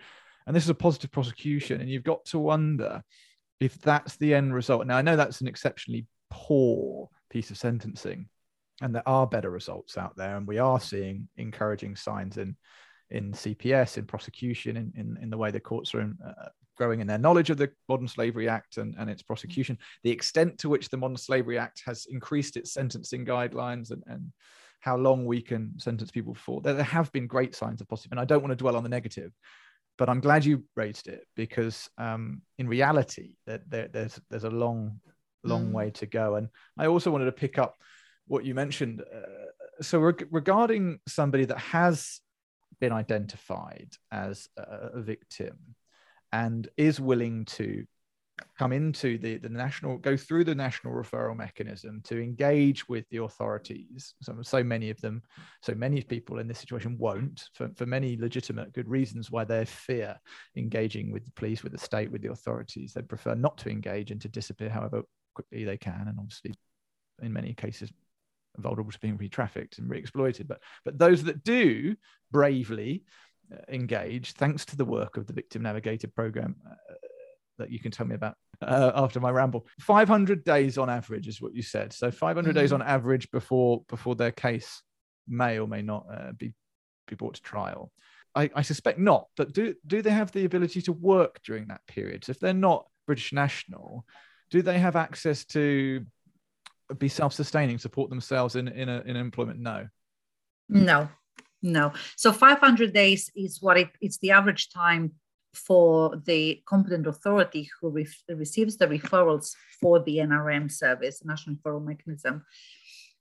and this is a positive prosecution, and you've got to wonder if that's the end result. Now I know that's an exceptionally poor piece of sentencing, and there are better results out there, and we are seeing encouraging signs in in CPS, in prosecution, in in, in the way the courts are in, uh, growing in their knowledge of the Modern Slavery Act and, and its prosecution, the extent to which the Modern Slavery Act has increased its sentencing guidelines and, and how long we can sentence people for. There, there have been great signs of positive, and I don't want to dwell on the negative, but I'm glad you raised it because um, in reality, there, there, there's there's a long, long mm. way to go. And I also wanted to pick up what you mentioned. Uh, so reg- regarding somebody that has been identified as a, a victim and is willing to come into the, the national go through the national referral mechanism to engage with the authorities. So, so many of them so many people in this situation won't for, for many legitimate good reasons why they fear engaging with the police with the state with the authorities. They prefer not to engage and to disappear however quickly they can and obviously in many cases vulnerable to being re-trafficked and re-exploited. But but those that do bravely uh, engage thanks to the work of the victim navigator program uh, that you can tell me about uh, after my ramble. 500 days on average is what you said. So 500 mm-hmm. days on average before before their case may or may not uh, be be brought to trial. I, I, suspect not, but do do they have the ability to work during that period? So if they're not British national, do they have access to be self-sustaining, support themselves in in, a, in employment? No. No, no. So 500 days is what it, it's the average time for the competent authority who re- receives the referrals for the NRM service, National Referral Mechanism,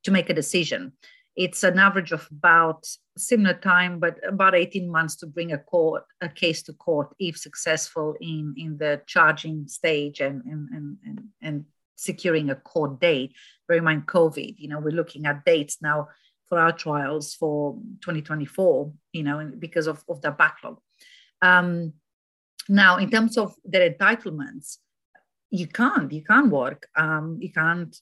to make a decision. It's an average of about similar time, but about 18 months to bring a court a case to court if successful in, in the charging stage and, and, and, and, and securing a court date. Bear in mind COVID, you know, we're looking at dates now for our trials for 2024, you know, because of, of the backlog. Um, now, in terms of their entitlements, you can't, you can't work, um, you can't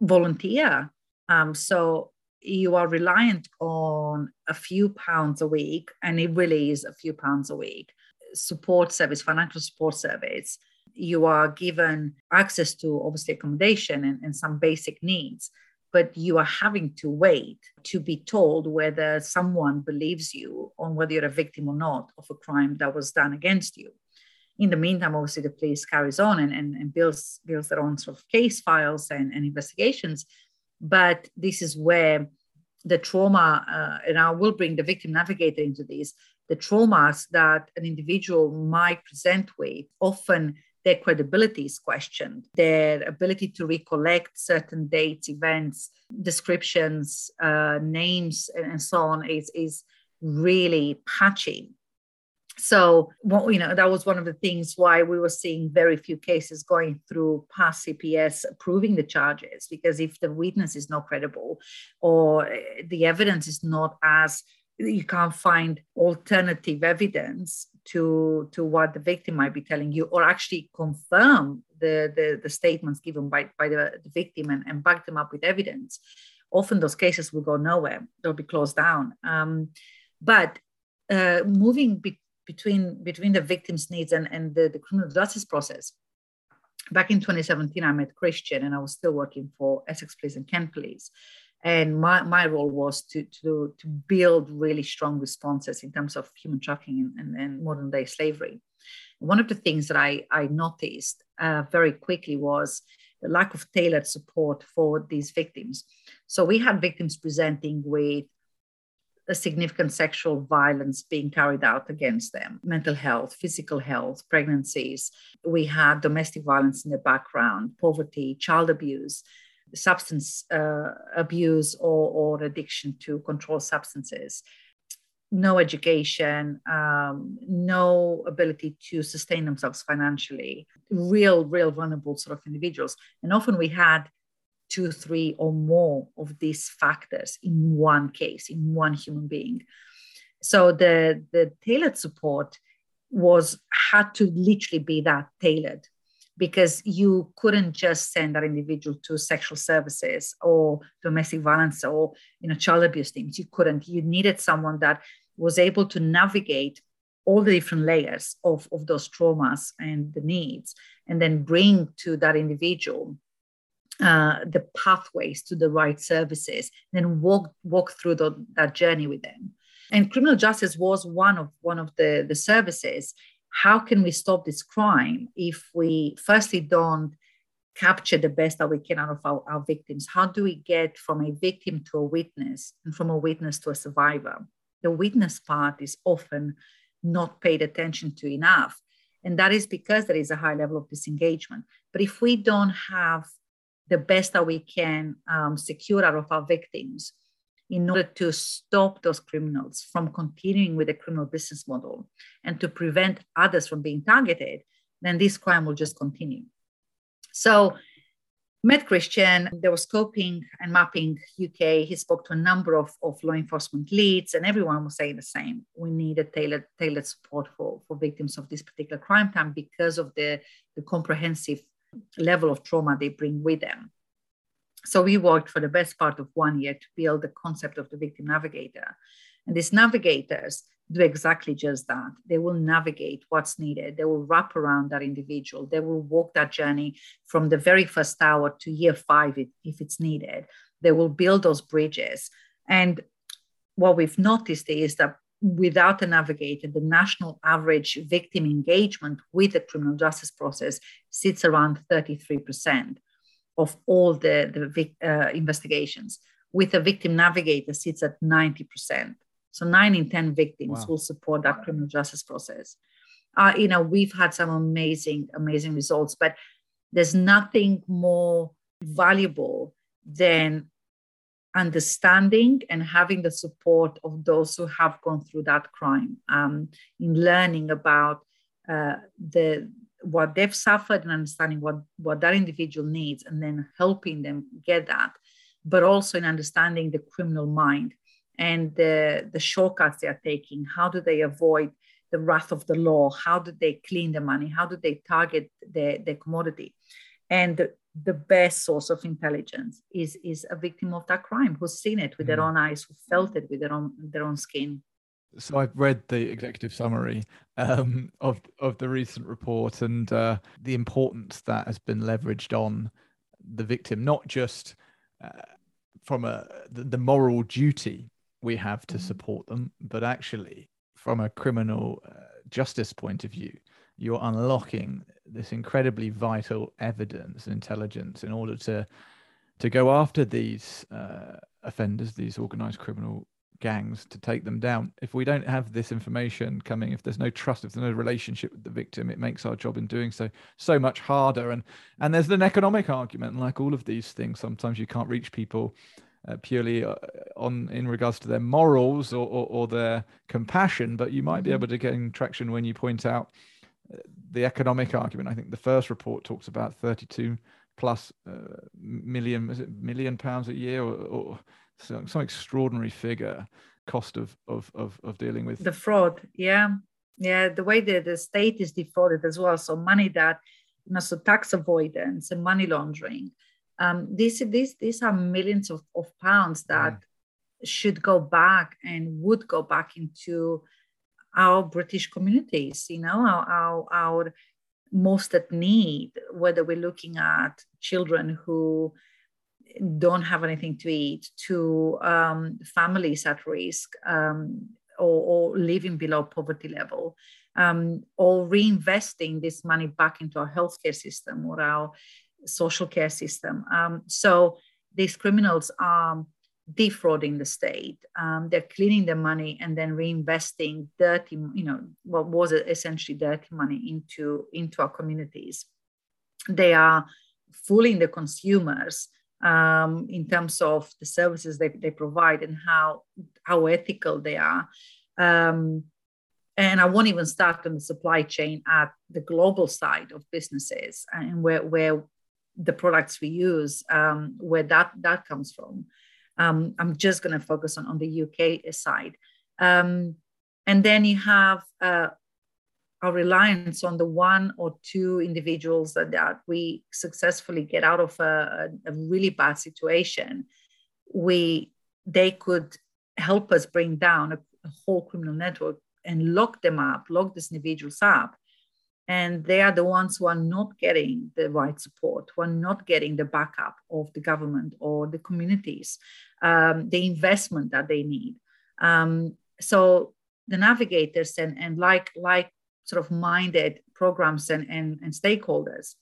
volunteer. Um, so you are reliant on a few pounds a week, and it really is a few pounds a week. Support service, financial support service. You are given access to obviously accommodation and, and some basic needs but you are having to wait to be told whether someone believes you on whether you're a victim or not of a crime that was done against you. In the meantime, obviously, the police carries on and, and, and builds, builds their own sort of case files and, and investigations. But this is where the trauma, uh, and I will bring the victim navigator into this, the traumas that an individual might present with often their credibility is questioned, their ability to recollect certain dates, events, descriptions, uh, names, and so on is, is really patchy. So, well, you know, that was one of the things why we were seeing very few cases going through past CPS approving the charges, because if the witness is not credible or the evidence is not as you can't find alternative evidence to to what the victim might be telling you or actually confirm the the, the statements given by, by the, the victim and, and back them up with evidence often those cases will go nowhere. They'll be closed down. Um, but uh, moving be- between between the victim's needs and, and the, the criminal justice process back in 2017 i met christian and i was still working for essex police and kent police and my, my role was to, to, to build really strong responses in terms of human trafficking and, and, and modern day slavery. One of the things that I, I noticed uh, very quickly was the lack of tailored support for these victims. So we had victims presenting with a significant sexual violence being carried out against them, mental health, physical health, pregnancies. We had domestic violence in the background, poverty, child abuse substance uh, abuse or, or addiction to controlled substances no education, um, no ability to sustain themselves financially, real, real vulnerable sort of individuals. And often we had two, three, or more of these factors in one case, in one human being. So the, the tailored support was had to literally be that tailored because you couldn't just send that individual to sexual services or domestic violence or you know child abuse teams you couldn't you needed someone that was able to navigate all the different layers of, of those traumas and the needs and then bring to that individual uh, the pathways to the right services, then walk walk through the, that journey with them. And criminal justice was one of one of the, the services. How can we stop this crime if we firstly don't capture the best that we can out of our, our victims? How do we get from a victim to a witness and from a witness to a survivor? The witness part is often not paid attention to enough. And that is because there is a high level of disengagement. But if we don't have the best that we can um, secure out of our victims in order to stop those criminals from continuing with the criminal business model and to prevent others from being targeted, then this crime will just continue. So, met Christian, there was scoping and mapping UK. He spoke to a number of, of law enforcement leads, and everyone was saying the same. We need a tailored, tailored support for, for victims of this particular crime time because of the, the comprehensive level of trauma they bring with them. So we worked for the best part of one year to build the concept of the victim navigator. And these navigators do exactly just that. They will navigate what's needed. They will wrap around that individual. They will walk that journey from the very first hour to year five if, it's needed. They will build those bridges. And what we've noticed is that without a navigator, the national average victim engagement with the criminal justice process sits around 33% of all the, the uh, investigations. With a victim navigator, sits at 90%. So nine in 10 victims wow. will support that criminal justice process. Uh, you know, we've had some amazing, amazing results, but there's nothing more valuable than understanding and having the support of those who have gone through that crime um, in learning about uh, the what they've suffered and understanding what what that individual needs and then helping them get that but also in understanding the criminal mind and the the shortcuts they are taking. How do they avoid the wrath of the law? How do they clean the money? How do they target the, the commodity? And the best source of intelligence is is a victim of that crime who's seen it with mm. their own eyes who felt it with their own their own skin so i've read the executive summary um, of of the recent report and uh, the importance that has been leveraged on the victim not just uh, from a the, the, moral duty we have to mm. support them but actually from a criminal uh, justice point of view you're unlocking this incredibly vital evidence and intelligence in order to to go after these uh, offenders, these organized criminal gangs, to take them down. If we don't have this information coming, if there's no trust, if there's no relationship with the victim, it makes our job in doing so so much harder. And and there's an economic argument, like all of these things. Sometimes you can't reach people. Uh, purely uh, on in regards to their morals or, or, or their compassion, but you might be mm-hmm. able to gain traction when you point out the economic argument. I think the first report talks about 32 plus uh, million, is it million pounds a year or, or some, some extraordinary figure cost of, of, of, of dealing with the fraud. Yeah. Yeah. The way that the state is defrauded as well. So money that, you know, so tax avoidance and money laundering. Um, these, these, these are millions of, of pounds that mm. should go back and would go back into our British communities, you know, our, our, our most at need, whether we're looking at children who don't have anything to eat, to um, families at risk um, or, or, living below poverty level, um, or reinvesting this money back into our healthcare system or our social care system. Um, so these criminals are defrauding the state. Um, they're cleaning the money and then reinvesting dirty, you know, what was essentially dirty money into, into our communities. They are fooling the consumers um, in terms of the services they, they provide and how, how ethical they are. Um, and I won't even start on the supply chain at the global side of businesses and where, where the products we use, um, where that, that comes from. Um, I'm just going to focus on, on the UK side. Um, and then you have uh, our reliance on the one or two individuals that, that we successfully get out of a, a really bad situation. We they could help us bring down a, a whole criminal network and lock them up, lock these individuals up. and they are the ones who are not getting the right support, who are not getting the backup of the government or the communities, um, the investment that they need. Um, so the navigators and, and like like sort of minded programs and, and, and stakeholders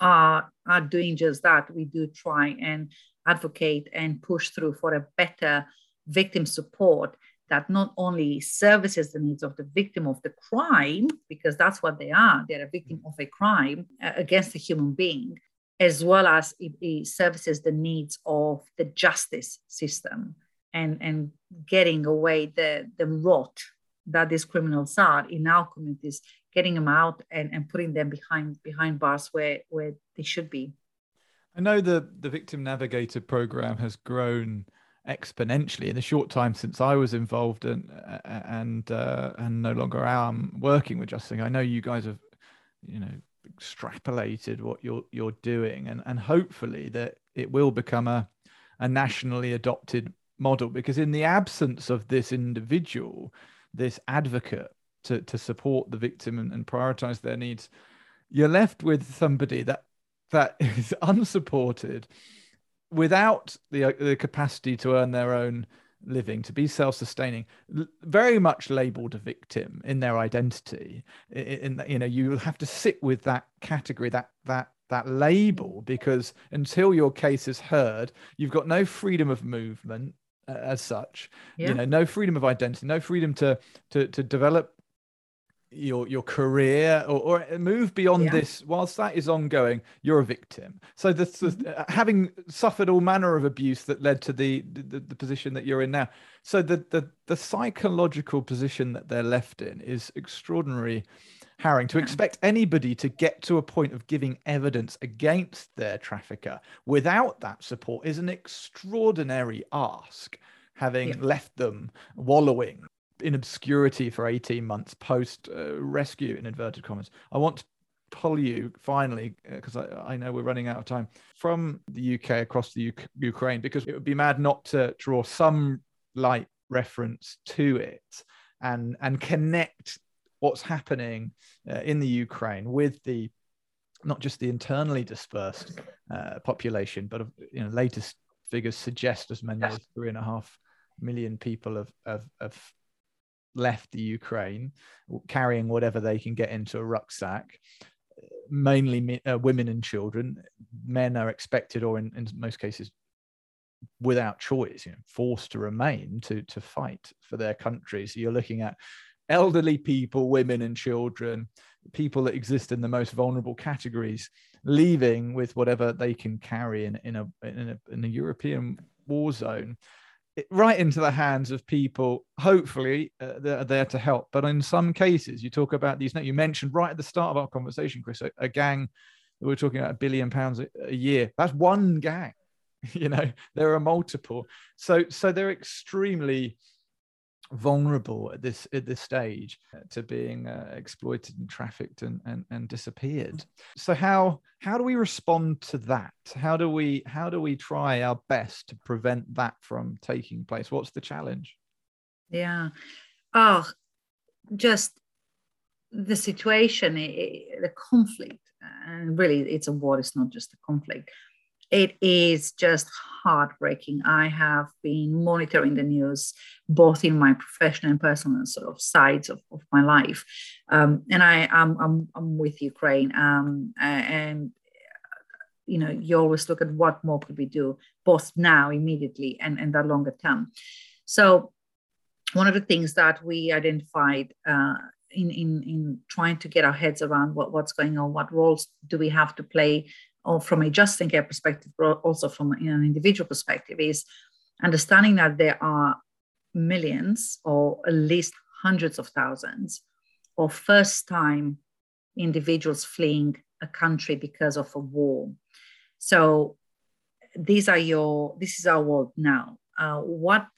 are, are doing just that. We do try and advocate and push through for a better victim support that not only services the needs of the victim of the crime, because that's what they are, they're a victim of a crime uh, against a human being, as well as it, it services the needs of the justice system and, and getting away the, the rot that these criminals are in our communities, getting them out and, and putting them behind behind bars where, where they should be. I know the, the Victim Navigator program has grown exponentially in the short time since I was involved and and uh, and no longer am working with Justin. I know you guys have, you know, extrapolated what you're you're doing, and and hopefully that it will become a a nationally adopted model. Because in the absence of this individual, this advocate to to support the victim and, and prioritize their needs, you're left with somebody that that is unsupported without the, uh, the capacity to earn their own living to be self-sustaining very much labeled a victim in their identity. In, in you know you have to sit with that category that that that label because until your case is heard you've got no freedom of movement as such yeah. you know no freedom of identity no freedom to to to develop your your career or, or move beyond yeah. this whilst that is ongoing you're a victim so the, mm-hmm. Uh, having suffered all manner of abuse that led to the, the, the position that you're in now so the, the the psychological position that they're left in is extraordinary harrowing to expect anybody to get to a point of giving evidence against their trafficker without that support is an extraordinary ask having yeah. left them wallowing in obscurity for 18 months post uh, rescue in inverted commas. I want to pull you finally because uh, I, I, know we're running out of time from the UK across the U- Ukraine because it would be mad not to draw some light reference to it and and connect what's happening uh, in the Ukraine with the not just the internally dispersed uh, population, but you know latest figures suggest as many as three and a half million people have, have, have left the Ukraine, carrying whatever they can get into a rucksack, mainly uh, women and children. Men are expected, or in, in most cases, without choice, you know, forced to remain to to fight for their country. So you're looking at elderly people, women and children, people that exist in the most vulnerable categories, leaving with whatever they can carry in, in a in a, in a European war zone right into the hands of people hopefully uh, that are there to help. But in some cases you talk about these you mentioned right at the start of our conversation chris a, a gang we are talking about a billion pounds a, a year. That's one gang you know there are multiple. So so they're extremely vulnerable at this at this stage uh, to being uh, exploited and trafficked and, and and disappeared. So how how do we respond to that? How do we how do we try our best to prevent that from taking place? What's the challenge? Yeah. Oh just the situation the conflict and really it's a war it's not just a conflict it is just heartbreaking. I have been monitoring the news both in my professional and personal sort of sides of, of my life. Um, and I, am I'm, I'm with Ukraine. Um, and, you know, you always look at what more could we do, both now, immediately, and, and that longer term. So, one of the things that we identified uh, in, in, in trying to get our heads around what, what's going on, what roles do we have to play or from a Justice and Care perspective, but also from an individual perspective, is understanding that there are millions or at least hundreds of thousands of first time individuals fleeing a country because of a war. So these are your this is our world now. Uh, what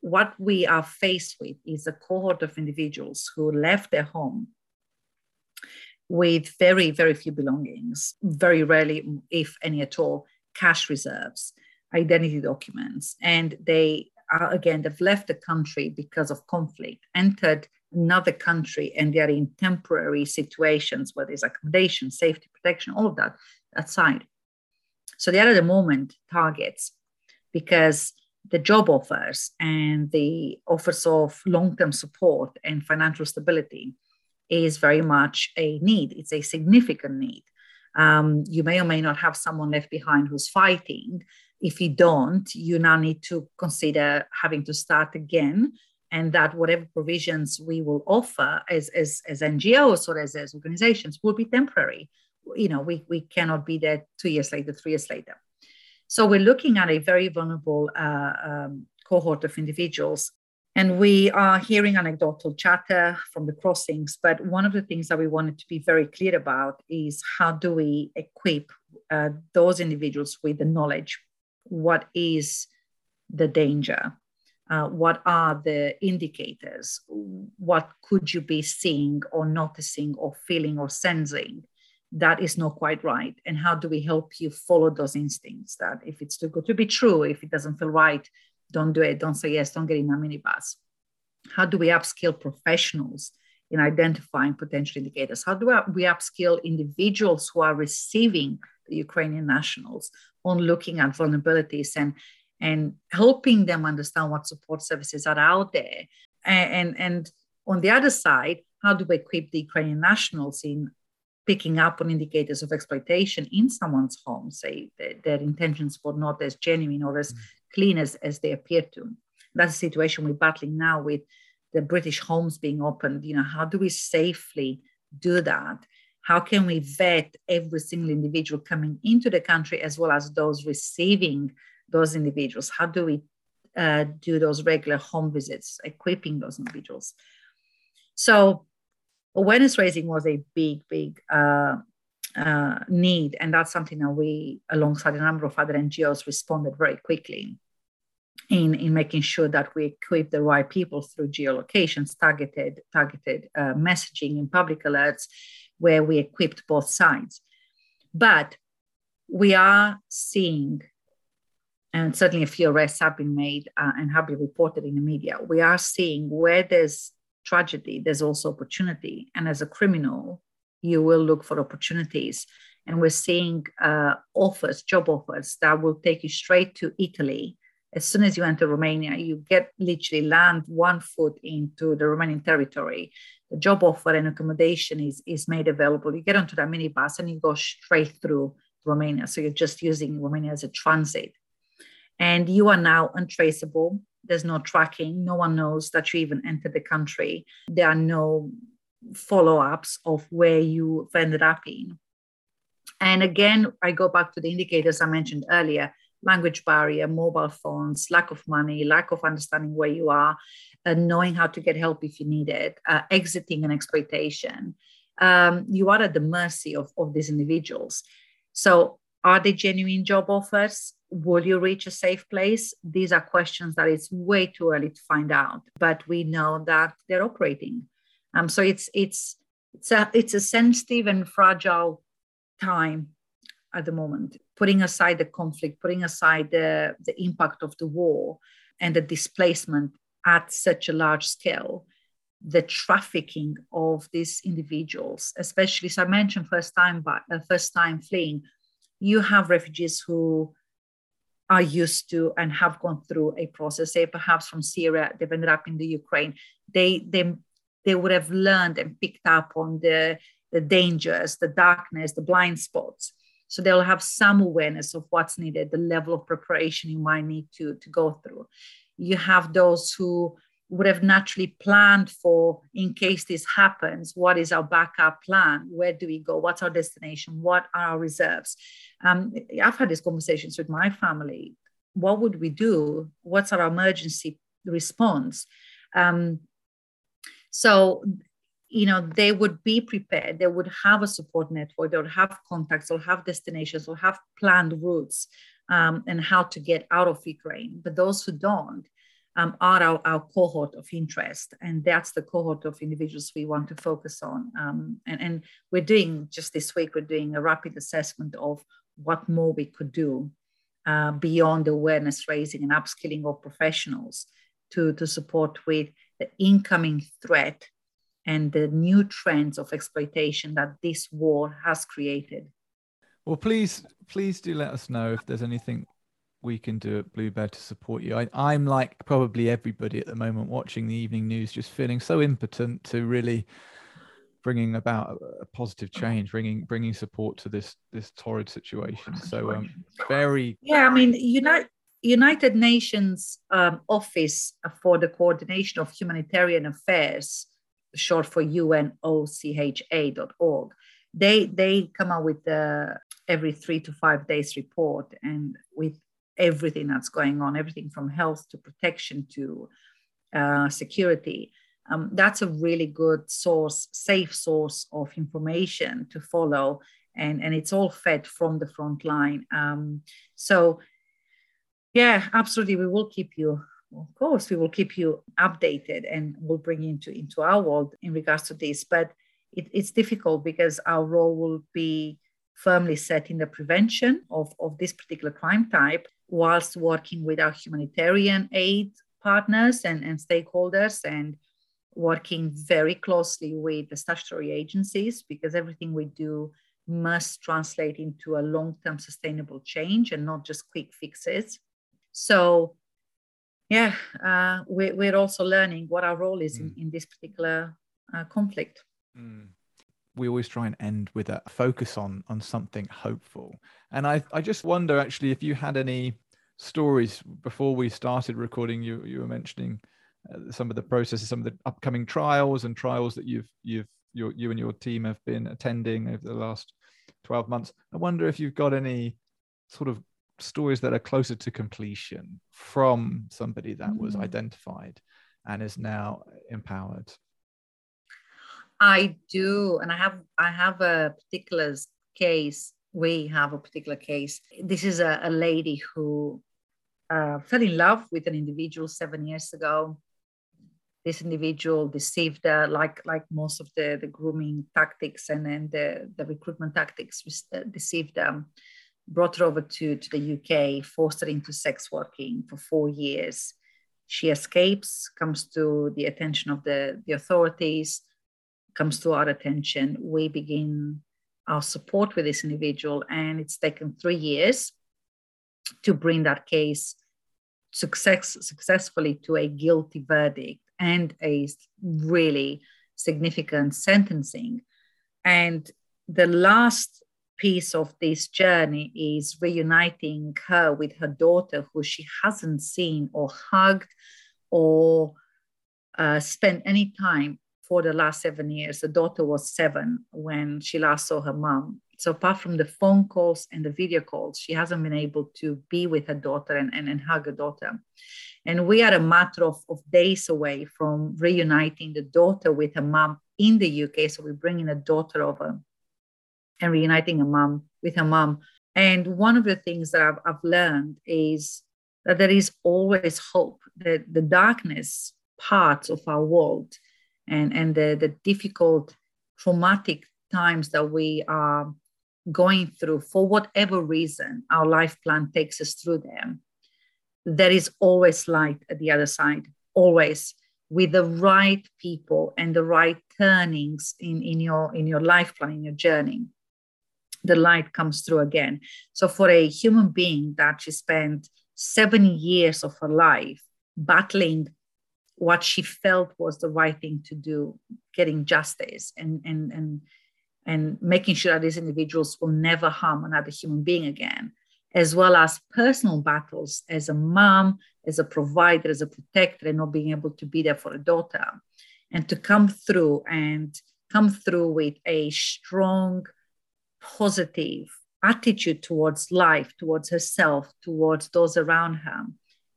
what we are faced with is a cohort of individuals who left their home with very, very few belongings, very rarely, if any at all, cash reserves, identity documents. And they are, again, they've left the country because of conflict, entered another country and they're in temporary situations where there's accommodation, safety, protection, all of that aside. So they are at the moment targets because the job offers and the offers of long-term support and financial stability is very much a need. It's a significant need. Um, you may or may not have someone left behind who's fighting. If you don't, you now need to consider having to start again and that whatever provisions we will offer as, as, as NGOs or as, as organizations will be temporary. You know, we, we cannot be there two years later, three years later. So we're looking at a very vulnerable uh, um, cohort of individuals. And we are hearing anecdotal chatter from the crossings. But one of the things that we wanted to be very clear about is how do we equip uh, those individuals with the knowledge? What is the danger? Uh, what are the indicators? What could you be seeing or noticing or feeling or sensing that is not quite right? And how do we help you follow those instincts that if it's too good to be true, if it doesn't feel right, don't do it, don't say yes, don't get in a minibus? How do we upskill professionals in identifying potential indicators? How do we upskill individuals who are receiving the Ukrainian nationals on looking at vulnerabilities and and helping them understand what support services are out there. And, and, and on the other side, how do we equip the Ukrainian nationals in picking up on indicators of exploitation in someone's home, say their, their intentions were not as genuine or as mm. Clean as, as they appear to. That's a situation we're battling now with the British homes being opened. You know, how do we safely do that? How can we vet every single individual coming into the country as well as those receiving those individuals? How do we uh, do those regular home visits, equipping those individuals? So, awareness raising was a big, big uh, uh, need, and that's something that we, alongside a number of other NGOs, responded very quickly in, in making sure that we equip the right people through geolocations, targeted, targeted uh, messaging in public alerts, where we equipped both sides. But we are seeing and certainly a few arrests have been made uh, and have been reported in the media. We are seeing where there's tragedy, there's also opportunity. And as a criminal, you will look for opportunities. And we're seeing uh, offers, job offers that will take you straight to Italy. As soon as you enter Romania, you get literally land one foot into the Romanian territory. The job offer and accommodation is, is made available. You get onto that minibus and you go straight through Romania. So you're just using Romania as a transit and you are now untraceable. There's no tracking. No one knows that you even entered the country. There are no follow ups of where you ended up in. And again, I go back to the indicators I mentioned earlier language barrier, mobile phones, lack of money, lack of understanding where you are, uh, knowing how to get help if you need it, uh, exiting an exploitation. Um, you are at the mercy of, of these individuals. So, are they genuine job offers? will you reach a safe place these are questions that it's way too early to find out but we know that they're operating um, so it's it's it's a it's a sensitive and fragile time at the moment putting aside the conflict putting aside the the impact of the war and the displacement at such a large scale the trafficking of these individuals especially as i mentioned first time but uh, first time fleeing you have refugees who are used to and have gone through a process, say perhaps from Syria, they've ended up in the Ukraine, they they they would have learned and picked up on the the dangers, the darkness, the blind spots. So they'll have some awareness of what's needed, the level of preparation you might need to, to go through. You have those who would have naturally planned for in case this happens what is our backup plan? Where do we go? What's our destination? What are our reserves? Um, i've had these conversations with my family. What would we do? What's our emergency response? Um, so you know they would be prepared they would have a support network they would have contacts they'll have destinations they'll have planned routes um, and how to get out of ukraine but those who don't um, are our, our, cohort of interest. And that's the cohort of individuals we want to focus on. Um, and, and, we're doing, just this week, we're doing a rapid assessment of what more we could do uh, beyond awareness raising and upskilling of professionals to, to support with the incoming threat and the new trends of exploitation that this war has created. Well, please, please do let us know if there's anything we can do at Blue Bear to support you. I, am like probably everybody at the moment watching the evening news, just feeling so impotent to really bringing about a, a positive change, bringing bringing support to this this torrid situation. So, um, very yeah. I mean, United United Nations um, Office for the Coordination of Humanitarian Affairs, short for UNOCHA.org, they they come out with the every three to five days report and with everything that's going on, everything from health to protection to uh, security. Um, that's a really good source, safe source of information to follow. And, and it's all fed from the front line. Um, so, yeah, absolutely. We will keep you, of course, we will keep you updated and we'll bring you into, into our world in regards to this. But it, it's difficult because our role will be firmly set in the prevention of, of this particular crime type whilst working with our humanitarian aid partners and, and stakeholders and working very closely with the statutory agencies because everything we do must translate into a long-term sustainable change and not just quick fixes so yeah uh, we, we're also learning what our role is mm. in, in this particular uh, conflict mm we always try and end with a focus on on something hopeful. And I I just wonder actually if you had any stories before we started recording. You you were mentioning uh, some of the processes, some of the upcoming trials and trials that you've you've your, you and your team have been attending over the last 12 months. I wonder if you've got any sort of stories that are closer to completion from somebody that was mm. identified and is now empowered I do, and I have I have a particular case. We have a particular case. This is a, a lady who uh, fell in love with an individual seven years ago. This individual deceived her, like like most of the, the grooming tactics and then the, the recruitment tactics uh, deceived them. Brought her over to, to the UK, forced her into sex working for four years. She escapes, comes to the attention of the, the authorities comes to our attention, we begin our support with this individual. And it's taken three years to bring that case success, successfully to a guilty verdict and a really significant sentencing. And the last piece of this journey is reuniting her with her daughter, who she hasn't seen or hugged or uh, spent any time for the last seven years. The daughter was seven when she last saw her mom. So apart from the phone calls and the video calls, she hasn't been able to be with her daughter and, and, and hug her daughter. And we are a matter of, of days away from reuniting the daughter with her mom in the UK. So we're bringing a daughter over and reuniting a mom with her mom. And one of the things that I've, I've learned is that there is always hope, that the darkness parts of our world and, and the, the difficult traumatic times that we are going through for whatever reason our life plan takes us through them there is always light at the other side always with the right people and the right turnings in, in your in your life plan in your journey the light comes through again. So for a human being that she spent seven years of her life battling what she felt was the right thing to do, getting justice and and and and making sure that these individuals will never harm another human being again, as well as personal battles as a mom, as a provider, as a protector, and not being able to be there for a daughter, and to come through and come through with a strong, positive attitude towards life, towards herself, towards those around her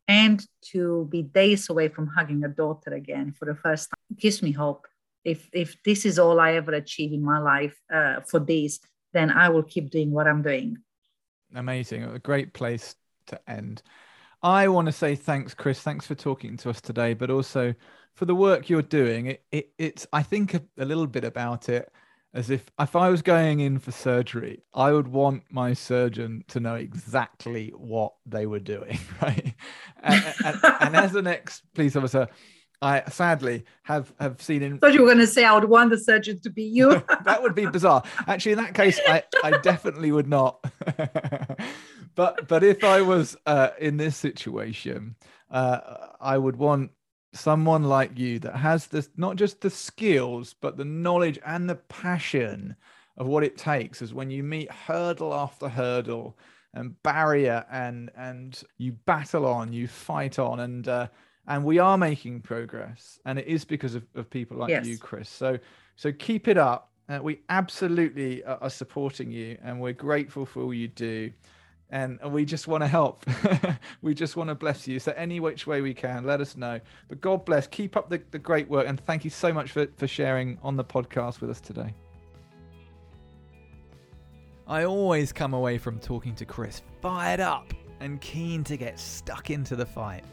and to be days away from hugging a daughter again for the first time gives me hope. If if this is all I ever achieve in my life uh, for this, then I will keep doing what I'm doing. Amazing, a great place to end. I want to say thanks, Chris. Thanks for talking to us today, but also for the work you're doing. It, it it's I think a, a little bit about it as if if I was going in for surgery, I would want my surgeon to know exactly what they were doing, right? and, and, and, as an ex police officer, I sadly have have seen in. thought you were going to say I would want the surgeon to be you. that would be bizarre. Actually, in that case, I, I definitely would not. but but if I was uh, in this situation, uh, I would want someone like you that has this not just the skills but the knowledge and the passion of what it takes is when you meet hurdle after hurdle and barrier and and you battle on you fight on and uh, and we are making progress. And it is because of, of people like yes. you chris. So so keep it up. Uh, we absolutely are, are supporting you and we're grateful for all you do and we just want to help. we just want to bless you. So any which way we can, let us know. But God bless. Keep up the, the great work, and thank you so much for, for sharing on the podcast with us today. I always come away from talking to Chris fired up and keen to get stuck into the fight.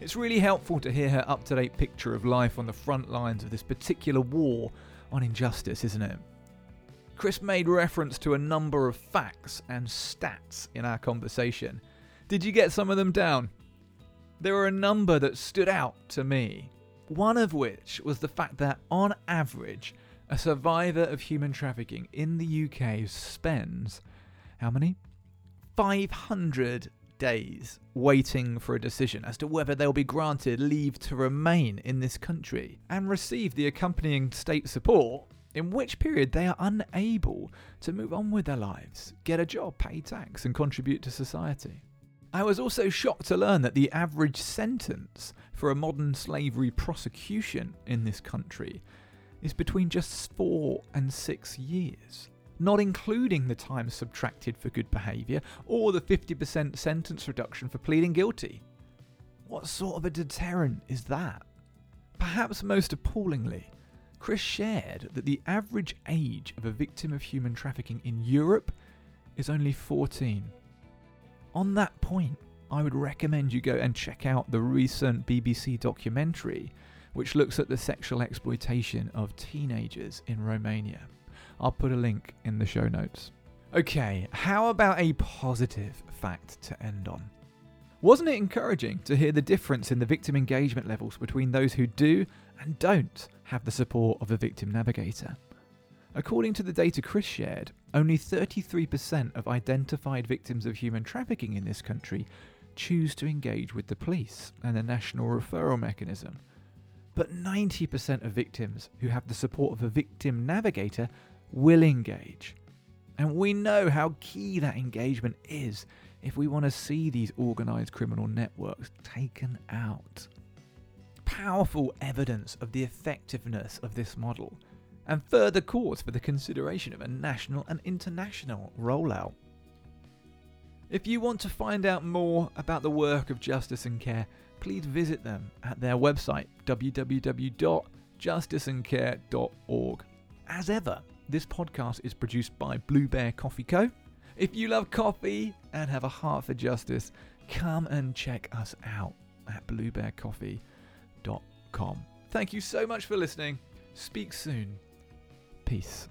It's really helpful to hear her up to date picture of life on the front lines of this particular war on injustice, isn't it? Chris made reference to a number of facts and stats in our conversation. Did you get some of them down? There were a number that stood out to me. One of which was the fact that, on average, a survivor of human trafficking in the UK spends how many? 500 days waiting for a decision as to whether they'll be granted leave to remain in this country and receive the accompanying state support in which period they are unable to move on with their lives, get a job, pay tax, and contribute to society. I was also shocked to learn that the average sentence for a modern slavery prosecution in this country is between just four and six years, not including the time subtracted for good behaviour or the 50% sentence reduction for pleading guilty. What sort of a deterrent is that? Perhaps most appallingly, Chris shared that the average age of a victim of human trafficking in Europe is only 14. On that point, I would recommend you go and check out the recent BBC documentary, which looks at the sexual exploitation of teenagers in Romania. I'll put a link in the show notes. Okay, how about a positive fact to end on? Wasn't it encouraging to hear the difference in the victim engagement levels between those who do and don't have the support of a victim navigator. According to the data Chris shared, only 33% of identified victims of human trafficking in this country choose to engage with the police and the national referral mechanism. But 90% of victims who have the support of a victim navigator will engage. And we know how key that engagement is if we want to see these organised criminal networks taken out powerful evidence of the effectiveness of this model, and further cause for the consideration of a national and international rollout. If you want to find out more about the work of Justice and Care, please visit them at their website www.justiceandcare.org. As ever, this podcast is produced by Blue Bear Coffee Co. If you love coffee and have a heart for justice, come and check us out at Blue Bear Coffee Thank you so much for listening. Speak soon. Peace.